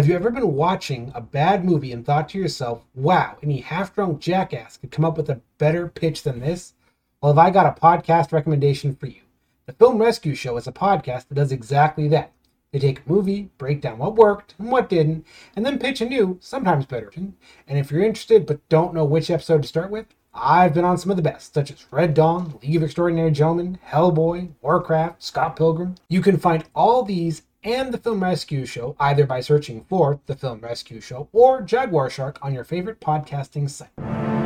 Have you ever been watching a bad movie and thought to yourself, wow, any half drunk jackass could come up with a better pitch than this? Well, have I got a podcast recommendation for you? The Film Rescue Show is a podcast that does exactly that. They take a movie, break down what worked and what didn't, and then pitch a new, sometimes better. And if you're interested but don't know which episode to start with, I've been on some of the best, such as Red Dawn, League of Extraordinary Gentlemen, Hellboy, Warcraft, Scott Pilgrim. You can find all these and the Film Rescue Show either by searching for The Film Rescue Show or Jaguar Shark on your favorite podcasting site.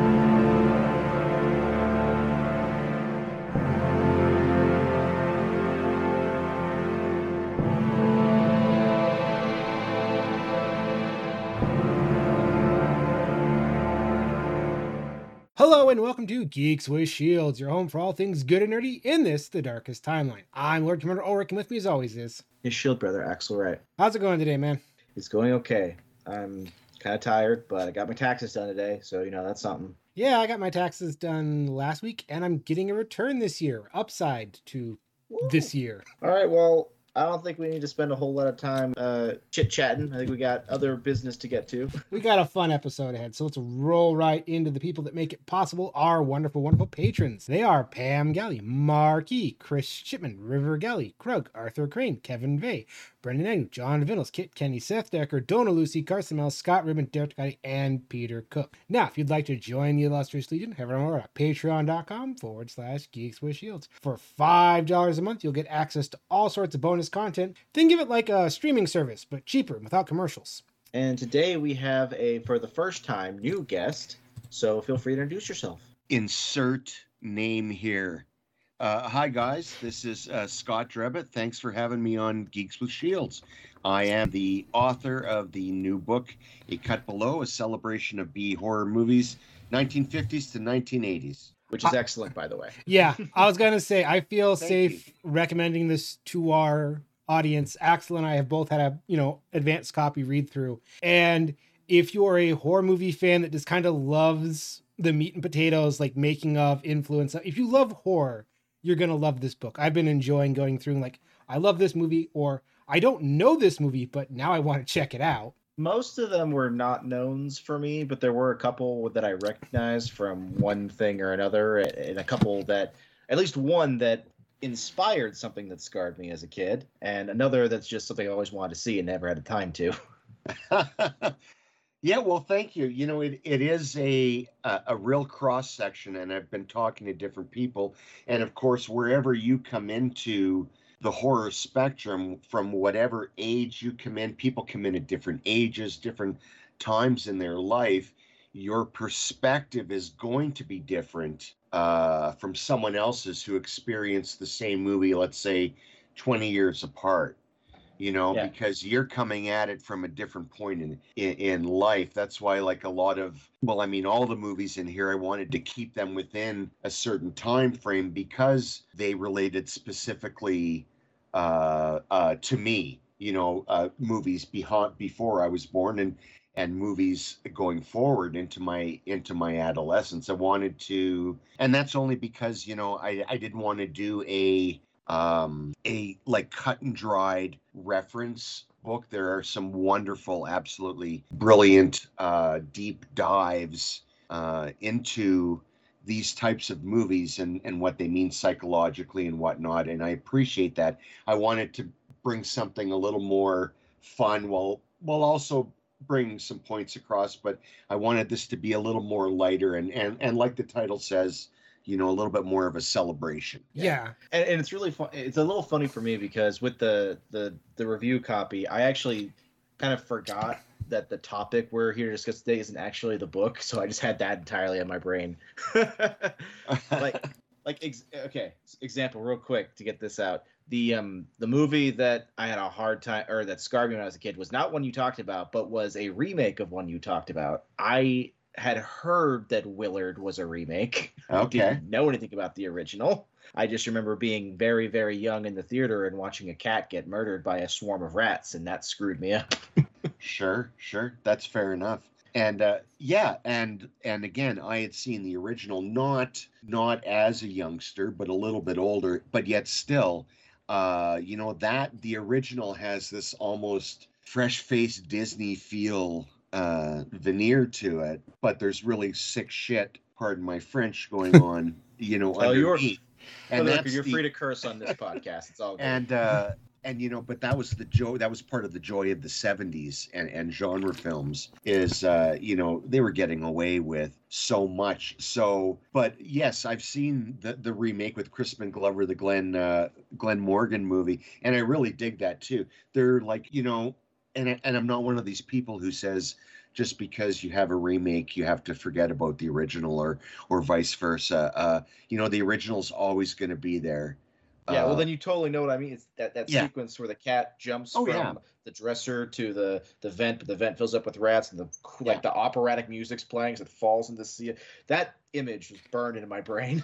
Hello and welcome to Geeks with Shields, your home for all things good and nerdy in this, the darkest timeline. I'm Lord Commander Ulric, and with me as always is his shield brother, Axle Wright. How's it going today, man? It's going okay. I'm kind of tired, but I got my taxes done today, so you know that's something. Yeah, I got my taxes done last week, and I'm getting a return this year, upside to Woo. this year. All right, well, I don't think we need to spend a whole lot of time uh, chit chatting. I think we got other business to get to. We got a fun episode ahead, so let's roll right into the people that make it possible. Our wonderful, wonderful patrons. They are Pam Galley, Marquis, Chris Shipman, River Galley, Krug, Arthur Crane, Kevin Vay, Brendan Agnew, John Vinnels, Kit Kenny, Seth Decker, Dona Lucy, Carson Mel, Scott Ribbon, Derek Gotti, and Peter Cook. Now, if you'd like to join the illustrious legion, head on over to patreon.com forward slash geeks with shields. For $5 a month, you'll get access to all sorts of bonus content. Think of it like a streaming service, but cheaper and without commercials. And today we have a, for the first time, new guest. So feel free to introduce yourself. Insert name here. Uh, hi, guys. This is uh, Scott Drebit. Thanks for having me on Geeks with Shields. I am the author of the new book, A Cut Below, a celebration of B horror movies, 1950s to 1980s. Which is excellent, by the way. Yeah, I was going to say, I feel safe you. recommending this to our audience. Axle and I have both had a, you know, advanced copy read through. And if you're a horror movie fan that just kind of loves the meat and potatoes, like making of influence, if you love horror, you're gonna love this book. I've been enjoying going through like I love this movie or I don't know this movie, but now I want to check it out. Most of them were not knowns for me, but there were a couple that I recognized from one thing or another, and a couple that, at least one that inspired something that scarred me as a kid, and another that's just something I always wanted to see and never had the time to. Yeah, well, thank you. You know, it, it is a, a, a real cross section, and I've been talking to different people, and of course, wherever you come into the horror spectrum, from whatever age you come in, people come in at different ages, different times in their life. Your perspective is going to be different uh, from someone else's who experienced the same movie, let's say, 20 years apart you know yeah. because you're coming at it from a different point in, in, in life that's why like a lot of well i mean all the movies in here i wanted to keep them within a certain time frame because they related specifically uh, uh, to me you know uh, movies behind before i was born and and movies going forward into my into my adolescence i wanted to and that's only because you know i i didn't want to do a um, a like cut and dried reference book. There are some wonderful, absolutely brilliant, uh, deep dives uh, into these types of movies and, and what they mean psychologically and whatnot. And I appreciate that. I wanted to bring something a little more fun while while also bring some points across, but I wanted this to be a little more lighter and and and like the title says, you know a little bit more of a celebration. Yeah. And, and it's really fun it's a little funny for me because with the the the review copy i actually kind of forgot that the topic we're here to discuss today isn't actually the book so i just had that entirely on my brain. Like like ex- okay example real quick to get this out. The um the movie that i had a hard time or that scarred me when i was a kid was not one you talked about but was a remake of one you talked about. I had heard that Willard was a remake. Okay. I didn't know anything about the original. I just remember being very, very young in the theater and watching a cat get murdered by a swarm of rats, and that screwed me up. sure, sure, that's fair enough. And uh, yeah, and and again, I had seen the original, not not as a youngster, but a little bit older, but yet still, uh, you know that the original has this almost fresh faced Disney feel uh, veneer to it, but there's really sick shit, pardon my French, going on, you know, Oh, you're- underneath. And that's you're the- free to curse on this podcast. It's all good. and uh and you know but that was the joy that was part of the joy of the 70s and and genre films is uh you know they were getting away with so much so but yes i've seen the the remake with crispin glover the glen uh glen morgan movie and i really dig that too they're like you know and and i'm not one of these people who says just because you have a remake you have to forget about the original or or vice versa uh you know the original's always going to be there Yeah, well, Uh, then you totally know what I mean. It's that, that Yeah. sequence where the cat jumps Oh, from yeah. the dresser to the the vent, but the vent fills up with rats, and the like the operatic music's playing as it falls into the sea. That image was burned into my brain.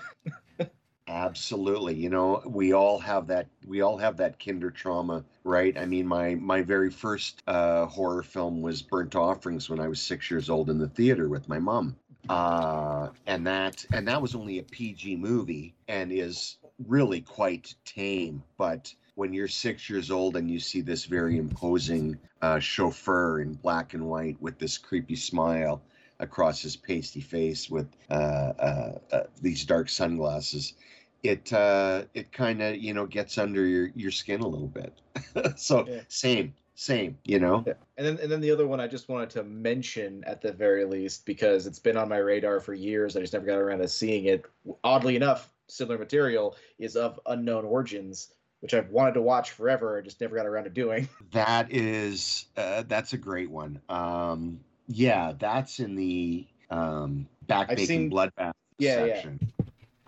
Absolutely. You know, we all have that we all have that kinder trauma, right? I mean, my my very first uh horror film was Burnt Offerings when I was 6 years old in the theater with my mom. Uh and that and that was only a PG movie and is really quite tame, but when you're 6 years old and you see this very imposing uh chauffeur in black and white with this creepy smile across his pasty face with uh, uh, uh, these dark sunglasses, it uh, it kind of you know gets under your your skin a little bit. so Yeah. same, same, you know. Yeah. And then and then the other one I just wanted to mention at the very least because it's been on my radar for years. I just never got around to seeing it. Oddly enough, similar material is of unknown origins, which I've wanted to watch forever. I just never got around to doing. That is uh, that's a great one. Um, yeah, that's in the um, back I've baking seen- bloodbath Yeah, yeah. section.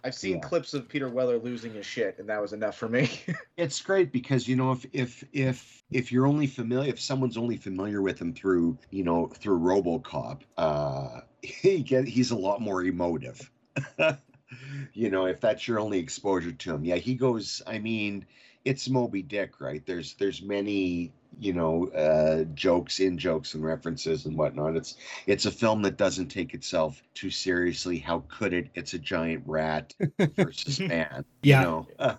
I've seen Yeah. clips of Peter Weller losing his shit, and that was enough for me. It's great because you know if if if if you're only familiar if someone's only familiar with him through you know through RoboCop, uh, he get he's a lot more emotive. you know if that's your only exposure to him, yeah, he goes. I mean, it's Moby Dick, right? There's there's many you know uh, jokes in jokes and references and whatnot. It's it's a film that doesn't take itself too seriously. How could it? It's a giant rat versus man. Yeah. You know? All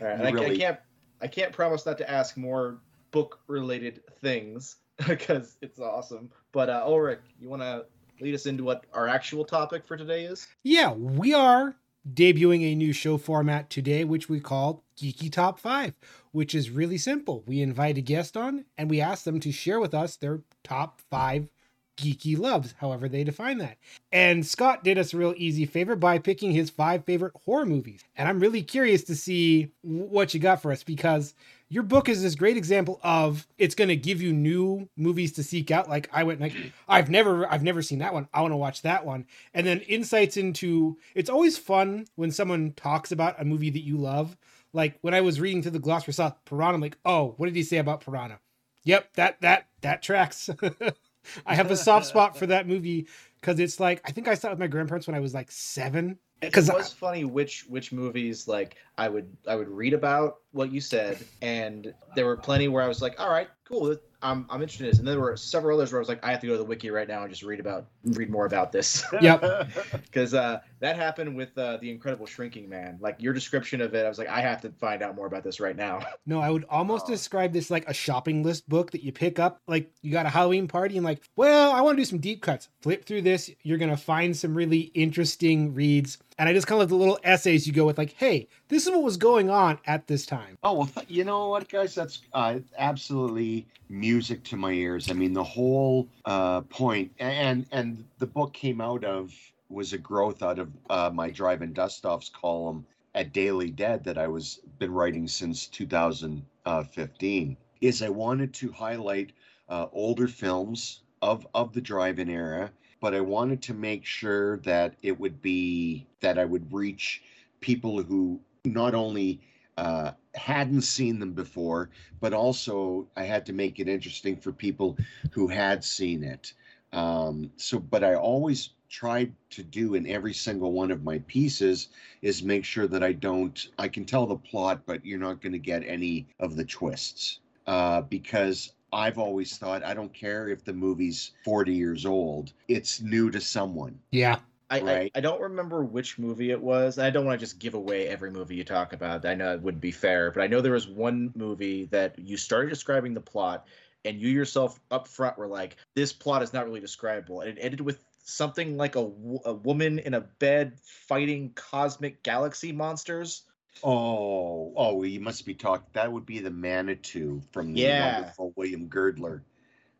right, and I, I can't I can't promise not to ask more book related things because it's awesome. But uh, Ulric, you want to lead us into what our actual topic for today is? Yeah, we are debuting a new show format today, which we call Geeky Top 5, which is really simple. We invite a guest on and we ask them to share with us their top five geeky loves, however they define that. And Scott did us a real easy favor by picking his five favorite horror movies. And I'm really curious to see what you got for us because your book is this great example of it's going to give you new movies to seek out like i went like i've never i've never seen that one. I want to watch that one. And then insights into it's always fun when someone talks about a movie that you love. Like when i was reading through the gloss for south piranha i'm like oh what did he say about piranha? Yep that that that tracks i have a soft spot for that movie because it's like i think i saw it with my grandparents when i was like seven because it was funny which which movies like I would I would read about what you said, and there were plenty where I was like, all right, cool, I'm I'm interested in this, and there were several others where I was like, I have to go to the wiki right now and just read about read more about this Yep. because uh, that happened with uh, the Incredible Shrinking Man. Like your description of it, I was like, I have to find out more about this right now. No, I would almost Oh. describe this like a shopping list book that you pick up. Like you got a Halloween party and like, well, I want to do some deep cuts. Flip through this, you're gonna find some really interesting reads. And I just kind of like the little essays you go with, like, hey, this is what was going on at this time. Oh well, you know what, guys? That's uh, absolutely music to my ears. I mean, the whole uh, point, and and the book came out of was a growth out of uh, my Drive-In Dust Offs column at Daily Dead that I was been writing since 2015. Is I wanted to highlight uh, older films of of the drive-in era, but I wanted to make sure that it would be that I would reach people who not only uh, hadn't seen them before, but also I had to make it interesting for people who had seen it. Um, so, but I always tried to do in every single one of my pieces is make sure that I don't, I can tell the plot, but you're not going to get any of the twists uh, because I've always thought I don't care if the movie's 40 years old, it's new to someone. Yeah. I, Right. I, I don't remember which movie it was. and I don't want to just give away every movie you talk about. I know it wouldn't be fair, but I know there was one movie that you started describing the plot, and you yourself up front were like, this plot is not really describable, and it ended with something like a, a woman in a bed fighting cosmic galaxy monsters. Oh, oh, you must be talking. That would be the Manitou from the Yeah. wonderful William Girdler.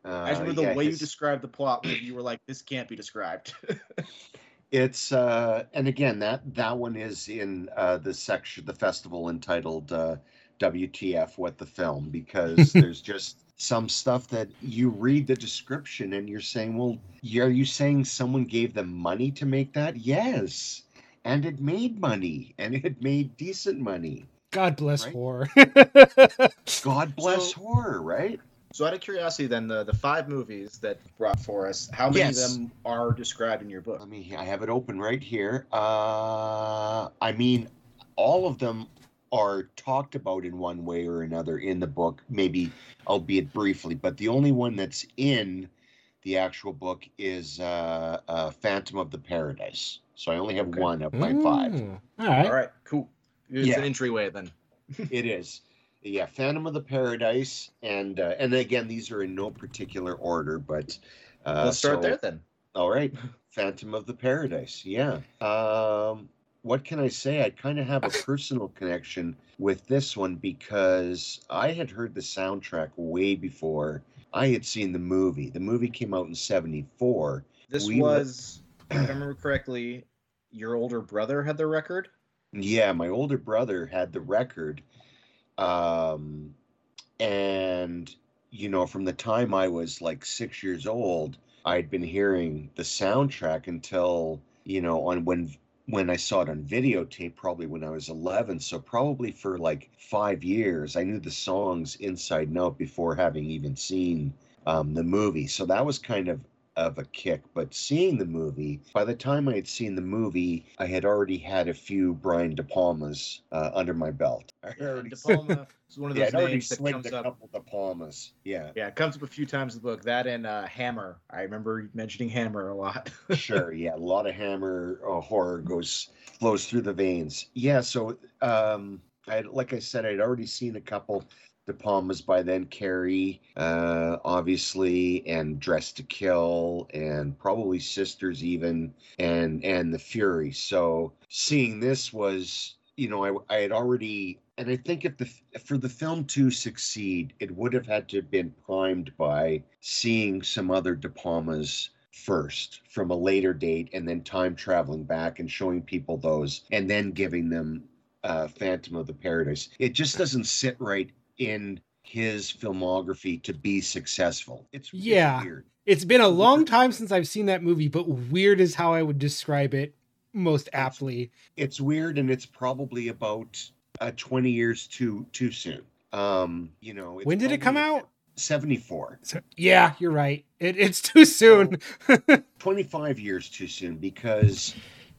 Uh, I remember the yeah, way you described the plot, where you were like, this can't be described. It's uh, and again that that one is in uh, the section, the festival entitled uh, "WTF What the Film," because there's just some stuff that you read the description and you're saying, well, are you saying someone gave them money to make that? Yes, and it made money, and it made decent money. God bless Right? horror. God bless So- horror, right? so, out of curiosity, then the the five movies that brought for us, how many Yes. of them are described in your book? Let me. I have it open right here. Uh, I mean, all of them are talked about in one way or another in the book, maybe albeit briefly. But the only one that's in the actual book is uh, uh, Phantom of the Paradise. So I only have Okay. one of my five. Mm, All right. All right, cool. It's Yeah. an entryway then. It is. Yeah, Phantom of the Paradise, and uh, and again, these are in no particular order, but uh, Let's start so- there then. All right, Phantom of the Paradise. Yeah. Um, what can I say? I kind of have a personal connection with this one because I had heard the soundtrack way before I had seen the movie. The movie came out in '74. This We were- was, if I remember correctly, your older brother had the record. Yeah, my older brother had the record. Um, and, you know, from the time I was like six years old, I'd been hearing the soundtrack until, you know, on when when I saw it on videotape, probably when I was 11. So probably for like five years, I knew the songs inside and out before having even seen um, the movie. So that was kind of of a kick. But seeing the movie, by the time I had seen the movie, I had already had a few Brian De Palmas uh, under my belt. I Yeah, already, De Palma is one of yeah, those I'd already names that slipped comes a up. couple De Palmas. Yeah, Yeah, it comes up a few times in the book. That and uh, Hammer. I remember mentioning Hammer a lot. sure. Yeah, a lot of Hammer uh, horror goes flows through the veins. Yeah, so um, I like I said, I'd already seen a couple De Palmas by then. Carrie, uh, obviously, and Dressed to Kill, and probably Sisters even, and and The Fury. So seeing this was, you know, I I had already. And I think if the for the film to succeed, it would have had to have been primed by seeing some other De Palmas first from a later date and then time traveling back and showing people those and then giving them uh, Phantom of the Paradise. It just doesn't sit right in his filmography to be successful. It's, it's Yeah. weird. It's been a long time since I've seen that movie, but weird is how I would describe it most aptly. It's weird and it's probably about uh, 20 years too too soon. Um, you know, it's when did it come out? 74. So, yeah, you're right. It, it's too soon. 25 years too soon because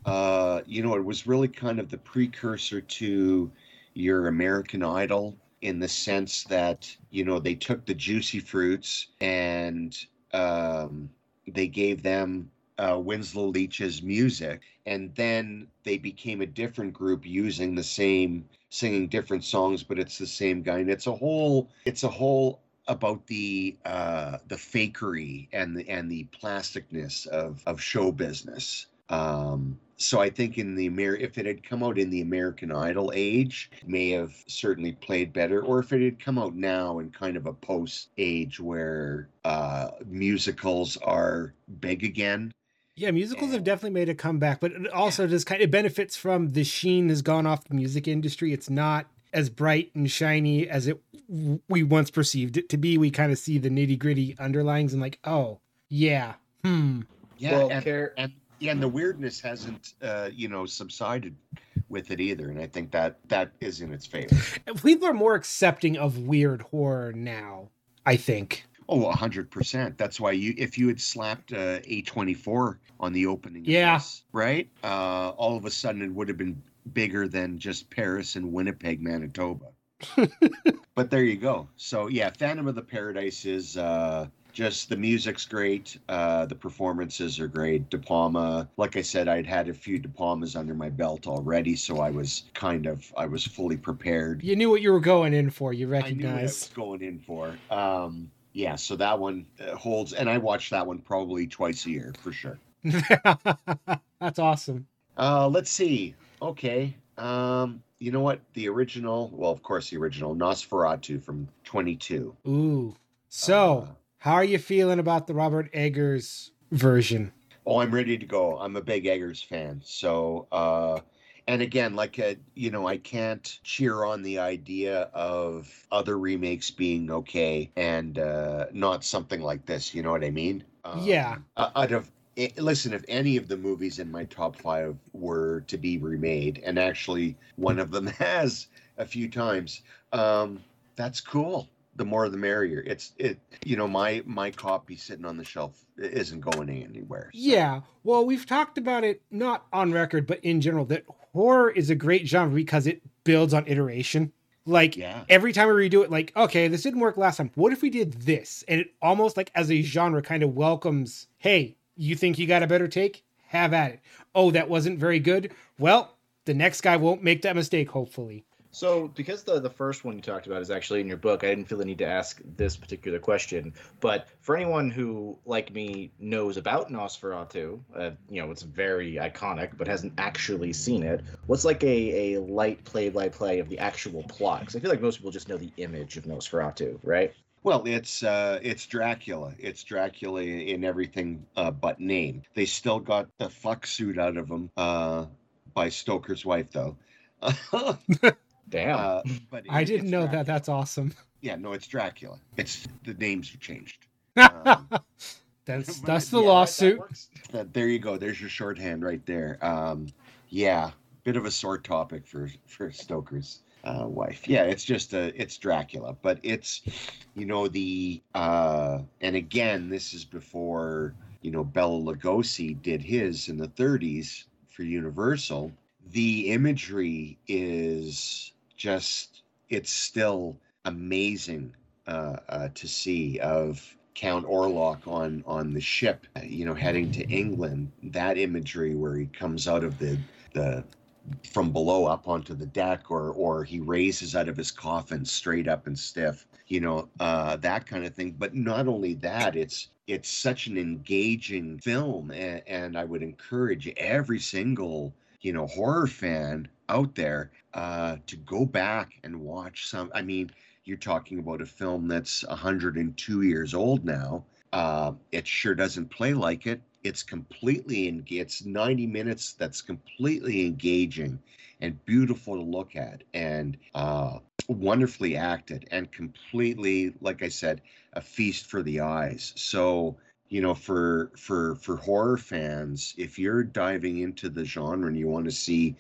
uh you know it was really kind of the precursor to your american idol in the sense that you know they took the juicy fruits and um they gave them uh, Winslow Leach's music, and then they became a different group using the same, singing different songs, but it's the same guy, and it's a whole, it's a whole about the uh, the fakery and the and the plasticness of of show business. Um, so I think in the Amer if it had come out in the American Idol age, it may have certainly played better. Or if it had come out now in kind of a post age where uh, musicals are big again. yeah, musicals have definitely made a comeback, but it also just kind it benefits from the sheen has gone off the music industry. It's not as bright and shiny as it we once perceived it to be. We kind of see the nitty gritty underlings and like, oh yeah, hmm. Yeah, well, and, Car- and yeah, and the weirdness hasn't uh, you know subsided with it either, and I think that that is in its favor. People are more accepting of weird horror now. I think. Oh, a hundred percent. That's why you, if you had slapped uh, A24 on the opening, Yeah. this, right? Uh, all of a sudden, it would have been bigger than just Paris and Winnipeg, Manitoba. but there you go. So yeah, Phantom of the Paradise is uh, just the music's great. Uh, the performances are great. De Palma, like I said, I'd had a few De Palmas under my belt already, so I was kind of I was fully prepared. You knew what you were going in for. You recognized. I knew what I was going in for. Um, Yeah, so that one uh, holds, and I watch that one probably twice a year for sure. That's awesome. Uh, let's see. Okay. Um, you know what? The original, well, of course, the original Nosferatu from 22. Ooh. So, Uh, how are you feeling about the Robert Eggers version? Oh, I'm ready to go. I'm a big Eggers fan. So, uh, and again, like, uh, you know, I can't cheer on the idea of other remakes being okay and uh, not something like this. You know what I mean? Um, Yeah. Out of i- listen, if any of the movies in my top five were to be remade, and actually one of them has a few times, um, that's cool. The more the merrier. It's it. You know, my my copy sitting on the shelf isn't going anywhere. so- Yeah. Well, we've talked about it not on record, but in general, that horror is a great genre because it builds on iteration. Like Yeah. every time we redo it, like, okay, this didn't work last time. What if we did this? And it almost like as a genre kind of welcomes, hey, you think you got a better take? Have at it. Oh, that wasn't very good. Well, the next guy won't make that mistake, hopefully. So, because the the first one you talked about is actually in your book, I didn't feel the need to ask this particular question. But for anyone who, like me, knows about Nosferatu, uh, you know, it's very iconic, but hasn't actually seen it. What's like a, a light play-by-play of the actual plot? Because I feel like most people just know the image of Nosferatu, right? Well, it's uh, it's Dracula. It's Dracula in everything uh, but name. They still got the fuck suit out of him uh, by Stoker's wife, though. Damn. Uh, but I didn't know Dracula. that. That's awesome. Yeah, no, it's Dracula. It's the names have changed. Um, that's that's the yeah, that- that lawsuit. That- there you go. There's your shorthand right there. Um, yeah, bit of a sore topic for for Stoker's uh, wife. Yeah, it's just a it's Dracula, but it's you know the uh, and again this is before you know Bela Lugosi did his in the 30s for Universal. The imagery is just it's still amazing uh, uh, to see of Count Orlok on on the ship, you know, heading to England. That imagery where he comes out of the the from below up onto the deck, or or he raises out of his coffin straight up and stiff, you know, uh, that kind of thing. But not only that, it's it's such an engaging film, and, and I would encourage every single you know horror fan out there uh, to go back and watch some. I mean you're talking about a film that's 102 years old now. Uh, it sure doesn't play like it. It's completely en- It's 90 minutes that's completely engaging and beautiful to look at and uh, wonderfully acted and completely, like I said, a feast for the eyes. So you know for for for horror fans if you're diving into the genre and you want to see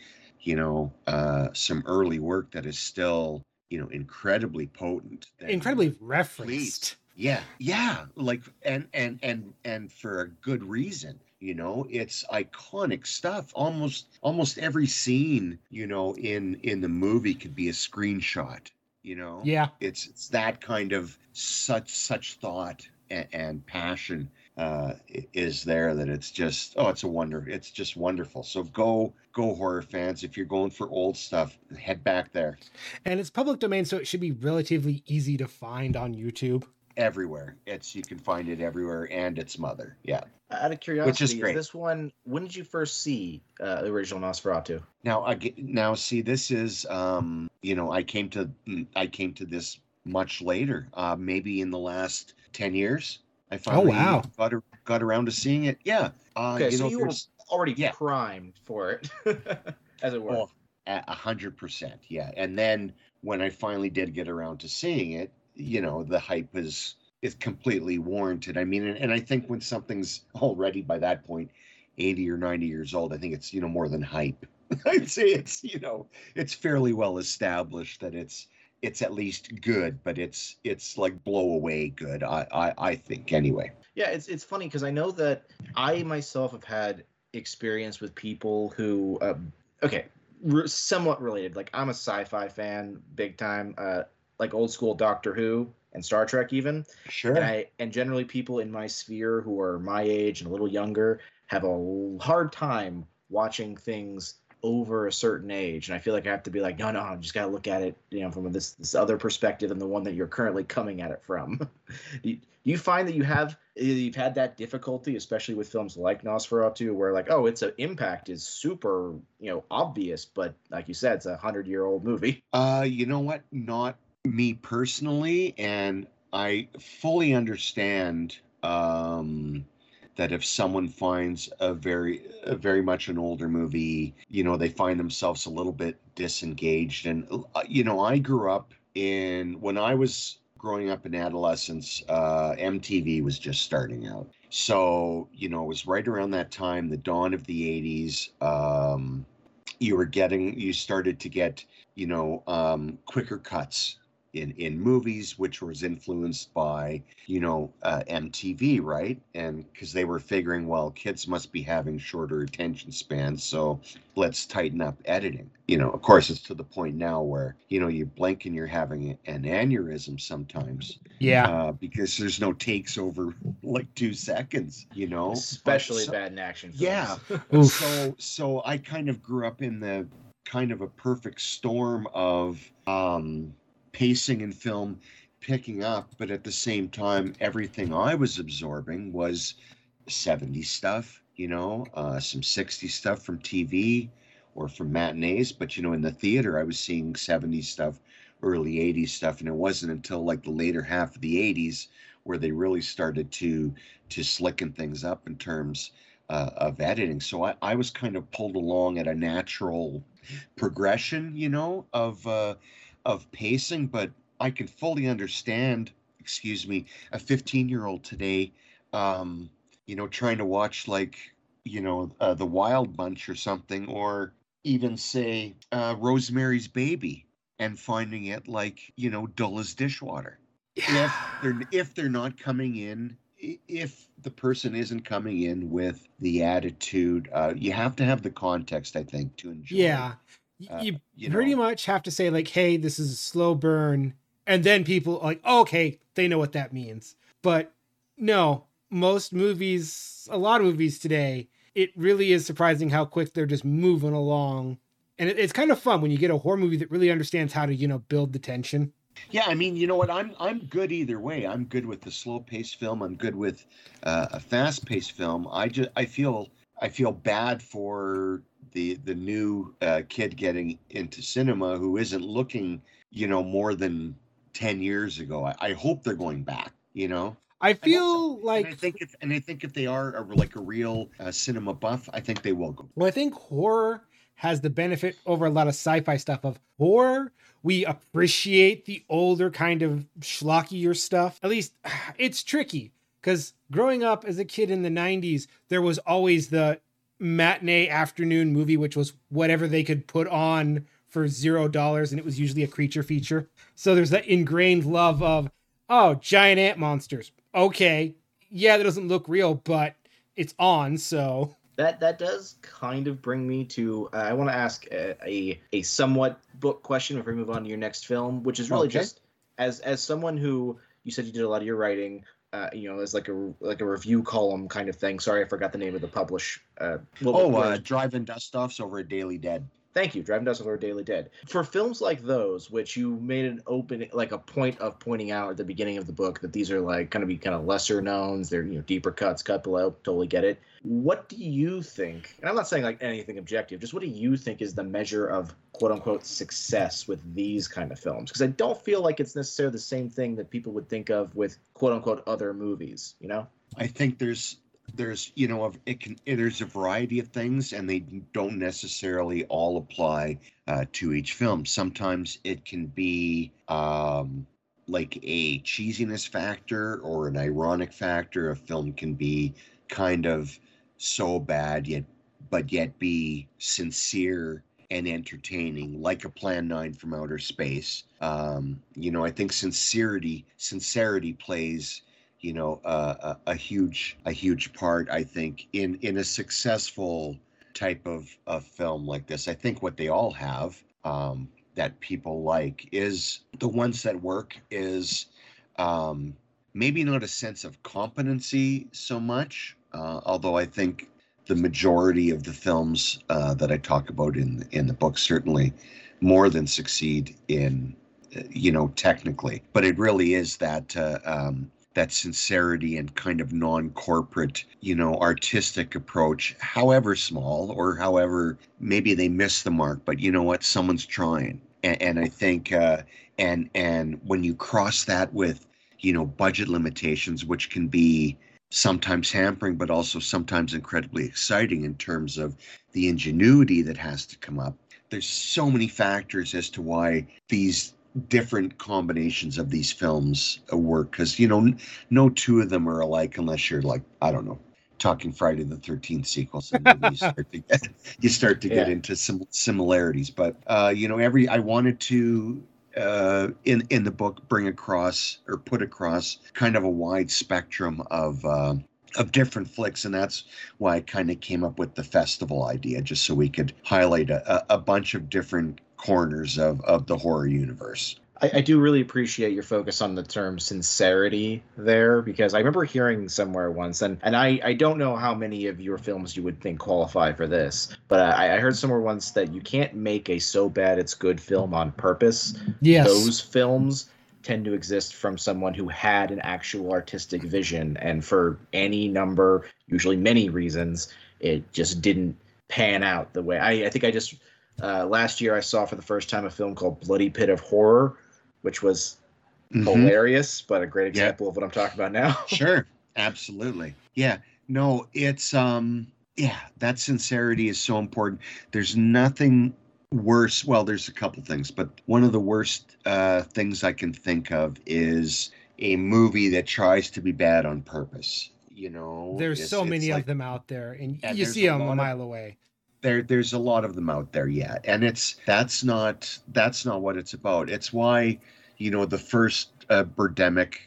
you know uh some early work that is still you know incredibly potent Incredibly referenced. yeah yeah like and and and and for a good reason you know it's iconic stuff almost almost every scene you know in in the movie could be a screenshot you know Yeah. it's it's that kind of such such thought and, and passion uh is there that it's just oh it's a wonder it's just wonderful so go go horror fans if you're going for old stuff head back there And it's public domain, so it should be relatively easy to find on YouTube. everywhere it's you can find it everywhere and its mother yeah Out of curiosity, Which is great. this one, when did you first see uh, the original Nosferatu? now i get now see this is um you know i came to mm, i came to this much later uh maybe in the last 10 years i finally Oh, wow. got, got around to seeing it yeah uh Okay, you so know you were already Yeah. primed for it, as it were. Oh, a a hundred percent, yeah. And then when I finally did get around to seeing it, you know, the hype is is completely warranted. I mean, and, and I think when something's already by that point, eighty or ninety years old, I think it's you know more than hype. I'd say it's you know it's fairly well established that it's it's at least good, but it's it's like blow away good. I I, I think anyway. Yeah, it's it's funny because I know that I myself have had experience with people who, um, okay, re- somewhat related. Like I'm a sci-fi fan, big time. Uh, like old school Doctor Who and Star Trek, even. Sure. And I and generally people in my sphere who are my age and a little younger have a hard time watching things over a certain age, and I feel like I have to be like, no, no, I just gotta look at it, you know, from this this other perspective than the one that you're currently coming at it from. you, you find that you have you've had that difficulty, especially with films like Nosferatu, where like, oh, its impact is super, you know, obvious, but like you said, it's a hundred year old movie. Uh, you know what? Not me personally, and I fully understand um, that if someone finds a very, a very much an older movie, you know, they find themselves a little bit disengaged. And uh, you know, I grew up in when I was growing up in adolescence, uh, MTV was just starting out. So, you know, it was right around that time, the dawn of the 80s. Um, you were getting, you started to get, you know, um, quicker cuts in in movies, which was influenced by you know uh, MTV, right? And because they were figuring, well, kids must be having shorter attention spans, so let's tighten up editing. You know, of course, it's to the point now where you know you blink and you're having an aneurysm sometimes. Yeah. Uh, because there's no takes over like two seconds. You know, especially so, bad in action. Films. Yeah. so so I kind of grew up in the kind of a perfect storm of um pacing in film picking up, but at the same time, everything I was absorbing was 70s stuff, you know, uh, some 60s stuff from TV or from matinees. But, you know, in the theater, I was seeing 70s stuff, early 80s stuff. And it wasn't until like the later half of the 80s where they really started to to slicken things up in terms uh, of editing. So I, I was kind of pulled along at a natural progression, you know, of uh, of pacing, but I can fully understand, excuse me, a 15 year old today, um, you know, trying to watch like, you know, uh, The Wild Bunch or something, or even say uh, Rosemary's Baby and finding it like, you know, dull as dishwater. Yeah. If they're if they're not coming in if the person isn't coming in with the attitude, uh, you have to have the context, I think, to enjoy. Yeah, uh, you, you pretty know. much have to say like hey this is a slow burn. And then people like oh, okay they know what that means. But no most movies a lot of movies today it really is surprising how quick they're just moving along. And it, it's kind of fun when you get a horror movie that really understands how to you know build the tension. Yeah i mean you know what? I'm i'm good either way. I'm good with the slow paced film. I'm good with uh, a fast paced film. I just i feel i feel bad for the the new uh, kid getting into cinema who isn't looking, you know, more than ten years ago. I, I hope they're going back. You know. I feel I like and I think if and I think if they are a, like a real uh, cinema buff, I think they will go. Well, I think horror has the benefit over a lot of sci-fi stuff of horror. We appreciate the older kind of schlockier stuff. At least it's tricky because growing up as a kid in the 90s, there was always the matinee afternoon movie, which was whatever they could put on for zero dollars, and it was usually a creature feature. So there's that ingrained love of, oh, giant ant monsters. Okay, yeah, that doesn't look real, but it's on, so that that does kind of bring me to uh, I want to ask a, a, a somewhat book question before we move on to your next film, which is really okay. just as as someone who you said you did a lot of your writing uh, you know, as like a like a review column kind of thing. Sorry, I forgot the name of the publish. Uh, oh, uh, Drive-In Dust Offs over at Daily Dead. Thank you, Drive-In Dust over Daily Dead. For films like those, which you made an open, like a point of pointing out at the beginning of the book that these are like kind of be kind of lesser knowns. They're you know deeper cuts, cut below. Totally get it. What do you think? And I'm not saying like anything objective. Just what do you think is the measure of quote unquote success with these kind of films? Because I don't feel like it's necessarily the same thing that people would think of with quote unquote other movies. You know. I think there's there's you know it can there's a variety of things and they don't necessarily all apply uh, to each film. Sometimes it can be um, like a cheesiness factor or an ironic factor. A film can be kind of so bad yet but yet be sincere and entertaining like a plan 9 from outer space. Um, you know i think sincerity sincerity plays you know uh, a, a, huge a huge part i think in in a successful type of, of film like this. I think what they all have um, that people like is the ones that work is um, maybe not a sense of competency so much uh, although i think the majority of the films uh, that I talk about in in the book certainly more than succeed in uh, you know technically, but it really is that uh, um, that sincerity and kind of non-corporate you know artistic approach however small or however maybe they miss the mark but you know what? Someone's trying. And, and i think uh, and and when you cross that with you know budget limitations which can be sometimes hampering but also sometimes incredibly exciting in terms of the ingenuity that has to come up there's so many factors as to why these different combinations of these films work because you know no two of them are alike unless you're like i don't know talking friday the 13th sequels and you start to get, you start to get Yeah. into some similarities but uh you know every i wanted to uh in in the book bring across or put across kind of a wide spectrum of uh of different flicks and that's why i kind of came up with the festival idea just so we could highlight a a bunch of different corners of of the horror universe I, I do really appreciate your focus on the term sincerity there because I remember hearing somewhere once, and, and I, I don't know how many of your films you would think qualify for this, but I, I heard somewhere once that you can't make a so bad it's good film on purpose. Yes. Those films tend to exist from someone who had an actual artistic vision, and for any number, usually many reasons, it just didn't pan out the way I, I think I just uh, last year I saw for the first time a film called Bloody Pit of Horror, which was Mhm. hilarious, but a great Yeah. example of what I'm talking about now. sure absolutely yeah no it's um yeah that sincerity is so important there's nothing worse well there's a couple things but one of the worst uh things i can think of is a movie that tries to be bad on purpose you know There's It's- so it's many like- of them out there, and And you see them a lot of- mile away. There there's a lot of them out there yet. And it's that's not that's not what it's about. It's why you know the first uh, birdemic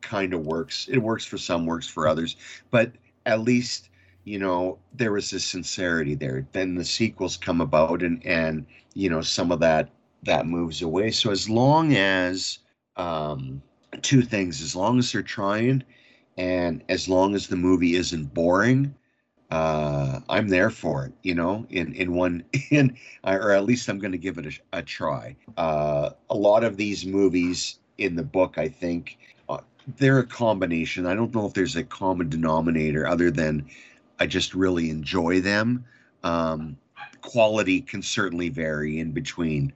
kind of works. It works for some works for others. But at least you know there was this sincerity there. Then the sequels come about and and you know some of that that moves away. So as long as um two things as long as they're trying and as long as the movie isn't boring uh i'm there for it you know in in one in or at least i'm going to give it a, a try. Uh a lot of these movies in the book i think uh, they're a combination. I don't know if there's a common denominator other than i just really enjoy them. Um quality can certainly vary in between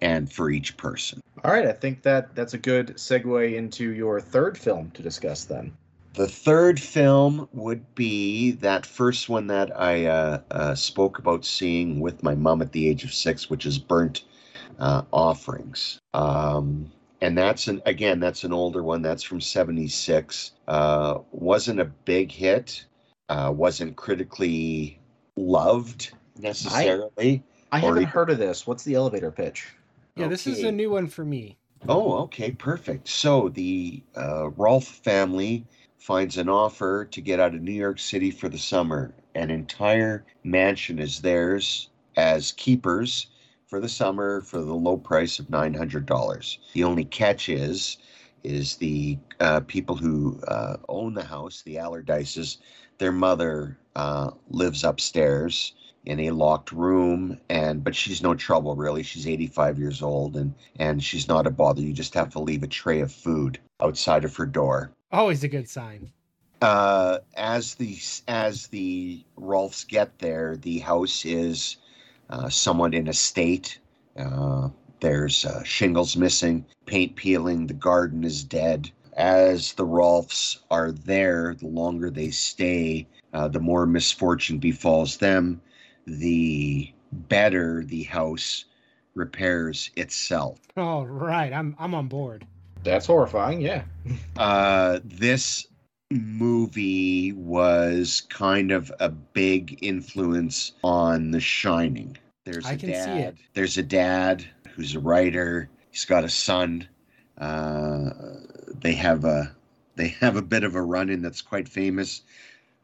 and for each person. All right, I think that that's a good segue into your third film to discuss then. The third film would be that first one that I uh, uh, spoke about seeing with my mom at the age of six, which is Burnt uh, Offerings. Um, and that's an again, that's an older one. That's from '76. Uh, wasn't a big hit. Uh, wasn't critically loved necessarily. I Or haven't even- heard of this. What's the elevator pitch? Yeah, this is a new one for me. Oh, okay, perfect. So the uh, Rolfe family finds an offer to get out of New York City for the summer. An entire mansion is theirs as keepers for the summer for the low price of nine hundred dollars. The only catch is, is the uh, people who uh, own the house, the Allardyces, their mother uh, lives upstairs in a locked room and but she's no trouble really she's 85 years old and and she's not a bother you just have to leave a tray of food outside of her door Always a good sign. uh as the as the rolfs get there the house is uh, somewhat in a state uh there's uh, shingles missing paint peeling the garden is dead as the rolfs are there the longer they stay uh, the more misfortune befalls them the better the house repairs itself All right, I'm I'm on board. That's horrifying. Yeah. uh, this movie was kind of a big influence on The Shining. There's a I can see dad. it. There's a dad who's a writer. He's got a son. Uh, they have a they have a bit of a run-in that's quite famous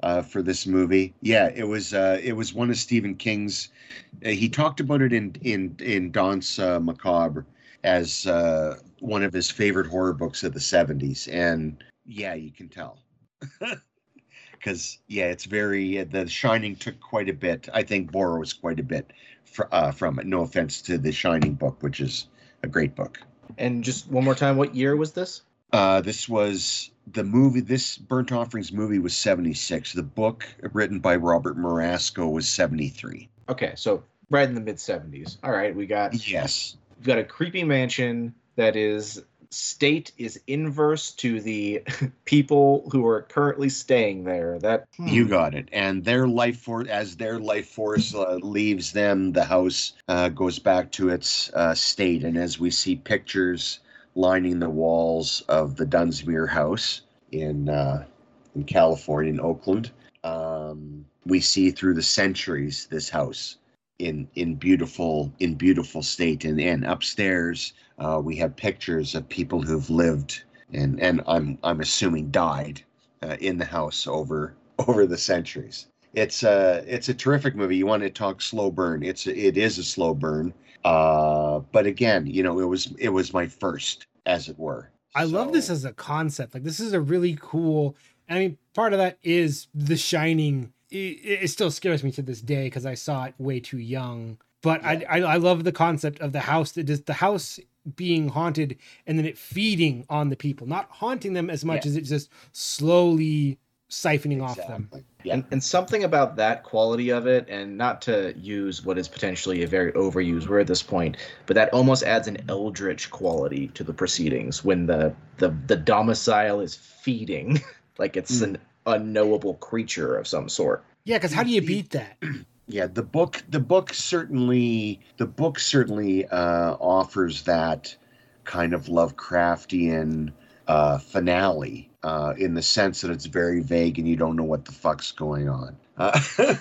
uh, for this movie. Yeah, it was uh, it was one of Stephen King's. Uh, he talked about it in in in Danse uh, Macabre as uh, one of his favorite horror books of the 70s and yeah you can tell because yeah, it's very the Shining took quite a bit. I think borrows quite a bit fr- uh, from it. No offense to the Shining book, which is a great book. And just one more time, what year was this? Uh, this was the movie. This Burnt Offerings movie was seventy six. The book written by Robert Marasco was seventy three. Okay, so right in the mid '70s. All right, we got Yes. we've got a creepy mansion that is state is inverse to the people who are currently staying there. That You got it. And their life force, as their life force uh, leaves them, the house uh, goes back to its uh, state. And as we see pictures lining the walls of the Dunsmuir house in uh, in California, in Oakland, um, we see through the centuries this house in in beautiful in beautiful state. And and upstairs uh, we have pictures of people who've lived and and I'm I'm assuming died uh, in the house over over the centuries. It's a it's a terrific movie. You want to talk slow burn? It's a, it is a slow burn. Uh, but again, you know, it was it was my first, as it were. I love this as a concept. Like this is a really cool. I mean, part of that is The Shining. It, it still scares me to this day because I saw it way too young. But I, I I love the concept of the house that is the house being haunted and then it feeding on the people, not haunting them as much Yeah. as it's just slowly siphoning off them. Yeah. and, and something about that quality of it, and not to use what is potentially a very overused word at this point, but that almost adds an eldritch quality to the proceedings when the the, the domicile is feeding like it's Mm. an unknowable creature of some sort. Yeah, because how do you beat that? yeah the book the book certainly the book certainly uh offers that kind of lovecraftian uh finale uh in the sense that it's very vague and you don't know what the fuck's going on uh,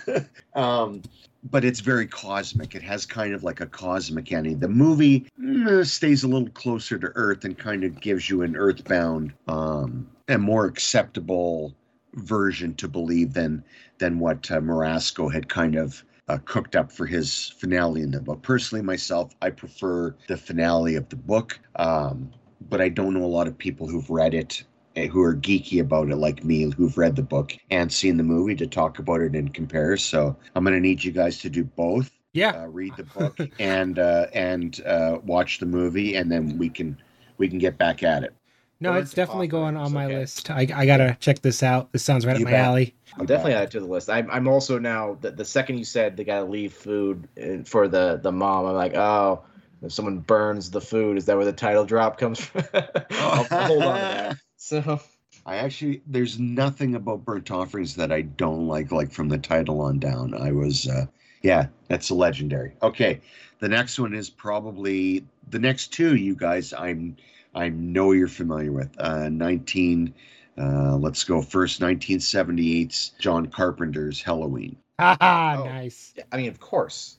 um but it's very cosmic it has kind of like a cosmic ending the movie mm, stays a little closer to earth and kind of gives you an earthbound um and more acceptable version to believe than than what uh, Marasco had kind of uh, cooked up for his finale in the book. Personally, myself, I prefer the finale of the book, um, but I don't know a lot of people who've read it eh, who are geeky about it like me who've read the book and seen the movie to talk about it and compare. So i'm going to need you guys to do both. Yeah, uh, read the book and uh, and uh, watch the movie and then we can we can get back at it no, it's it's definitely going on my okay. list. I, I gotta check this out. This sounds right You up my bet. alley. I'll definitely add it to the list. I'm, I'm also now the, the second you said they gotta leave food uh, for the the mom. I'm like, oh, if someone burns the food, is that where the title drop comes from? I'll, I'll hold on to that. So I actually, there's nothing about burnt offerings that I don't like, like from the title on down. I was, uh, yeah, that's a legendary. Okay, the next one is probably the next two. You guys, I'm, I know you're familiar with. Uh, 19, uh, let's go first. 1978's John Carpenter's Halloween. Haha, Oh. nice. I mean, of course.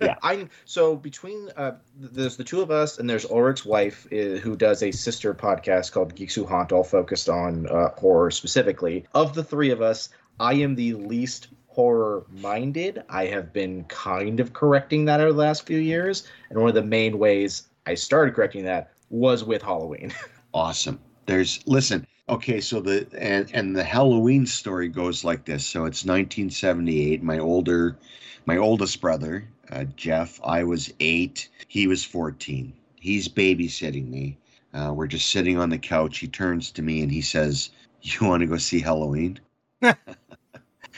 Yeah. I so between uh, there's the two of us, and there's Ulric's wife, uh, who does a sister podcast called Geeks Who Haunt, all focused on uh, horror specifically. Of the three of us, I am the least horror minded. I have been kind of correcting that over the last few years, and one of the main ways I started correcting that was with Halloween. awesome. There's listen okay so the and and the halloween story goes like this. So it's 1978 my older my oldest brother uh, jeff i was eight. He was 14 he's babysitting me. Uh, we're just sitting on the couch. He turns to me and he says you want to go see halloween?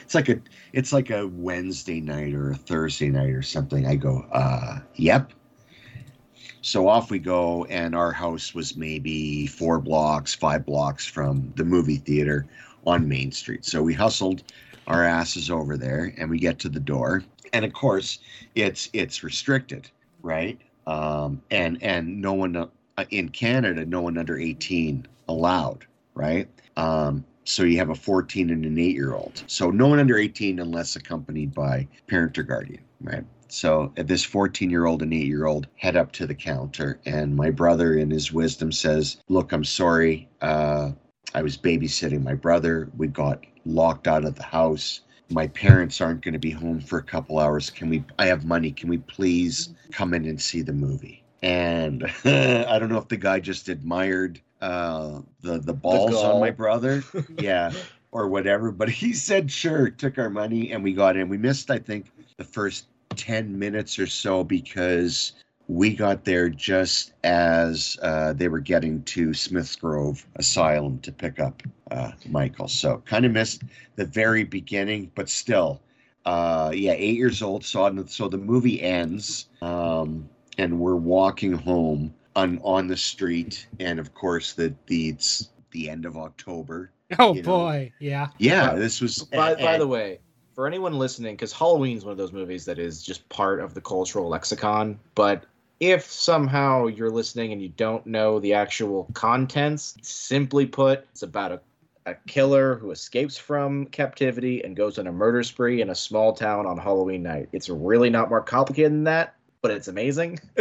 It's like a it's like a wednesday night or a thursday night or something. I go uh yep so off we go, and our house was maybe four blocks, five blocks from the movie theater on Main Street. So we hustled our asses over there, and we get to the door, and of course, it's it's restricted, right? Um, and and no one uh, in Canada, no one under eighteen allowed, right? Um, so you have a 14 and an 8 year old. So no one under 18 unless accompanied by parent or guardian, right? So this 14 year old and 8 year old head up to the counter, and my brother, in his wisdom, says, Look, I'm sorry. Uh, I was babysitting my brother. We got locked out of the house. My parents aren't going to be home for a couple hours. Can we? I have money. Can we please come in and see the movie? And I don't know if the guy just admired uh, the the balls on my brother. Yeah, or whatever. But he said, sure, took our money and we got in. We missed, I think, the first 10 minutes or so because we got there just as uh, they were getting to Smiths Grove Asylum to pick up uh, Michael. So kind of missed the very beginning, but still, uh, yeah, eight years old. Saw it. So the movie ends, um, and we're walking home on on the street, and of course the the it's the end of October. Oh You know. boy, yeah. Yeah, this was. By, by the way, for anyone listening, because Halloween is one of those movies that is just part of the cultural lexicon, but if somehow you're listening and you don't know the actual contents, simply put, it's about a, a killer who escapes from captivity and goes on a murder spree in a small town on Halloween night. It's really not more complicated than that, but it's amazing.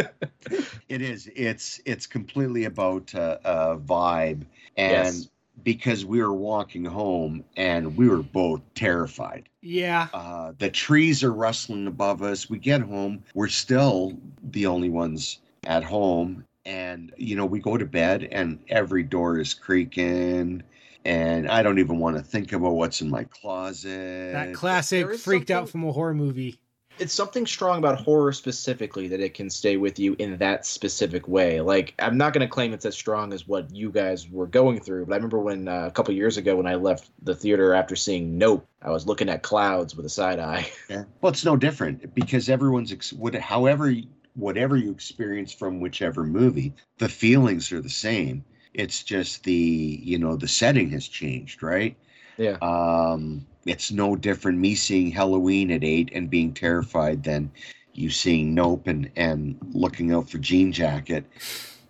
It is. It's it's completely about uh, uh, vibe, and Yes. Because we were walking home and we were both terrified. Yeah. Uh, the trees are rustling above us. We get home. We're still the only ones at home, and you know we go to bed and every door is creaking. And I don't even want to think about what's in my closet. That classic there is freaked out from a horror movie. It's something strong about horror specifically that it can stay with you in that specific way. Like I'm not going to claim it's as strong as what you guys were going through, but I remember when uh, a couple years ago when I left the theater after seeing Nope, I was looking at clouds with a side eye. Yeah. Well, it's no different because everyone's ex- what, however, whatever you experience from whichever movie, the feelings are the same. It's just the you know the setting has changed, right? Yeah. Um, it's no different me seeing Halloween at eight and being terrified than you seeing Nope and and looking out for Jean Jacket.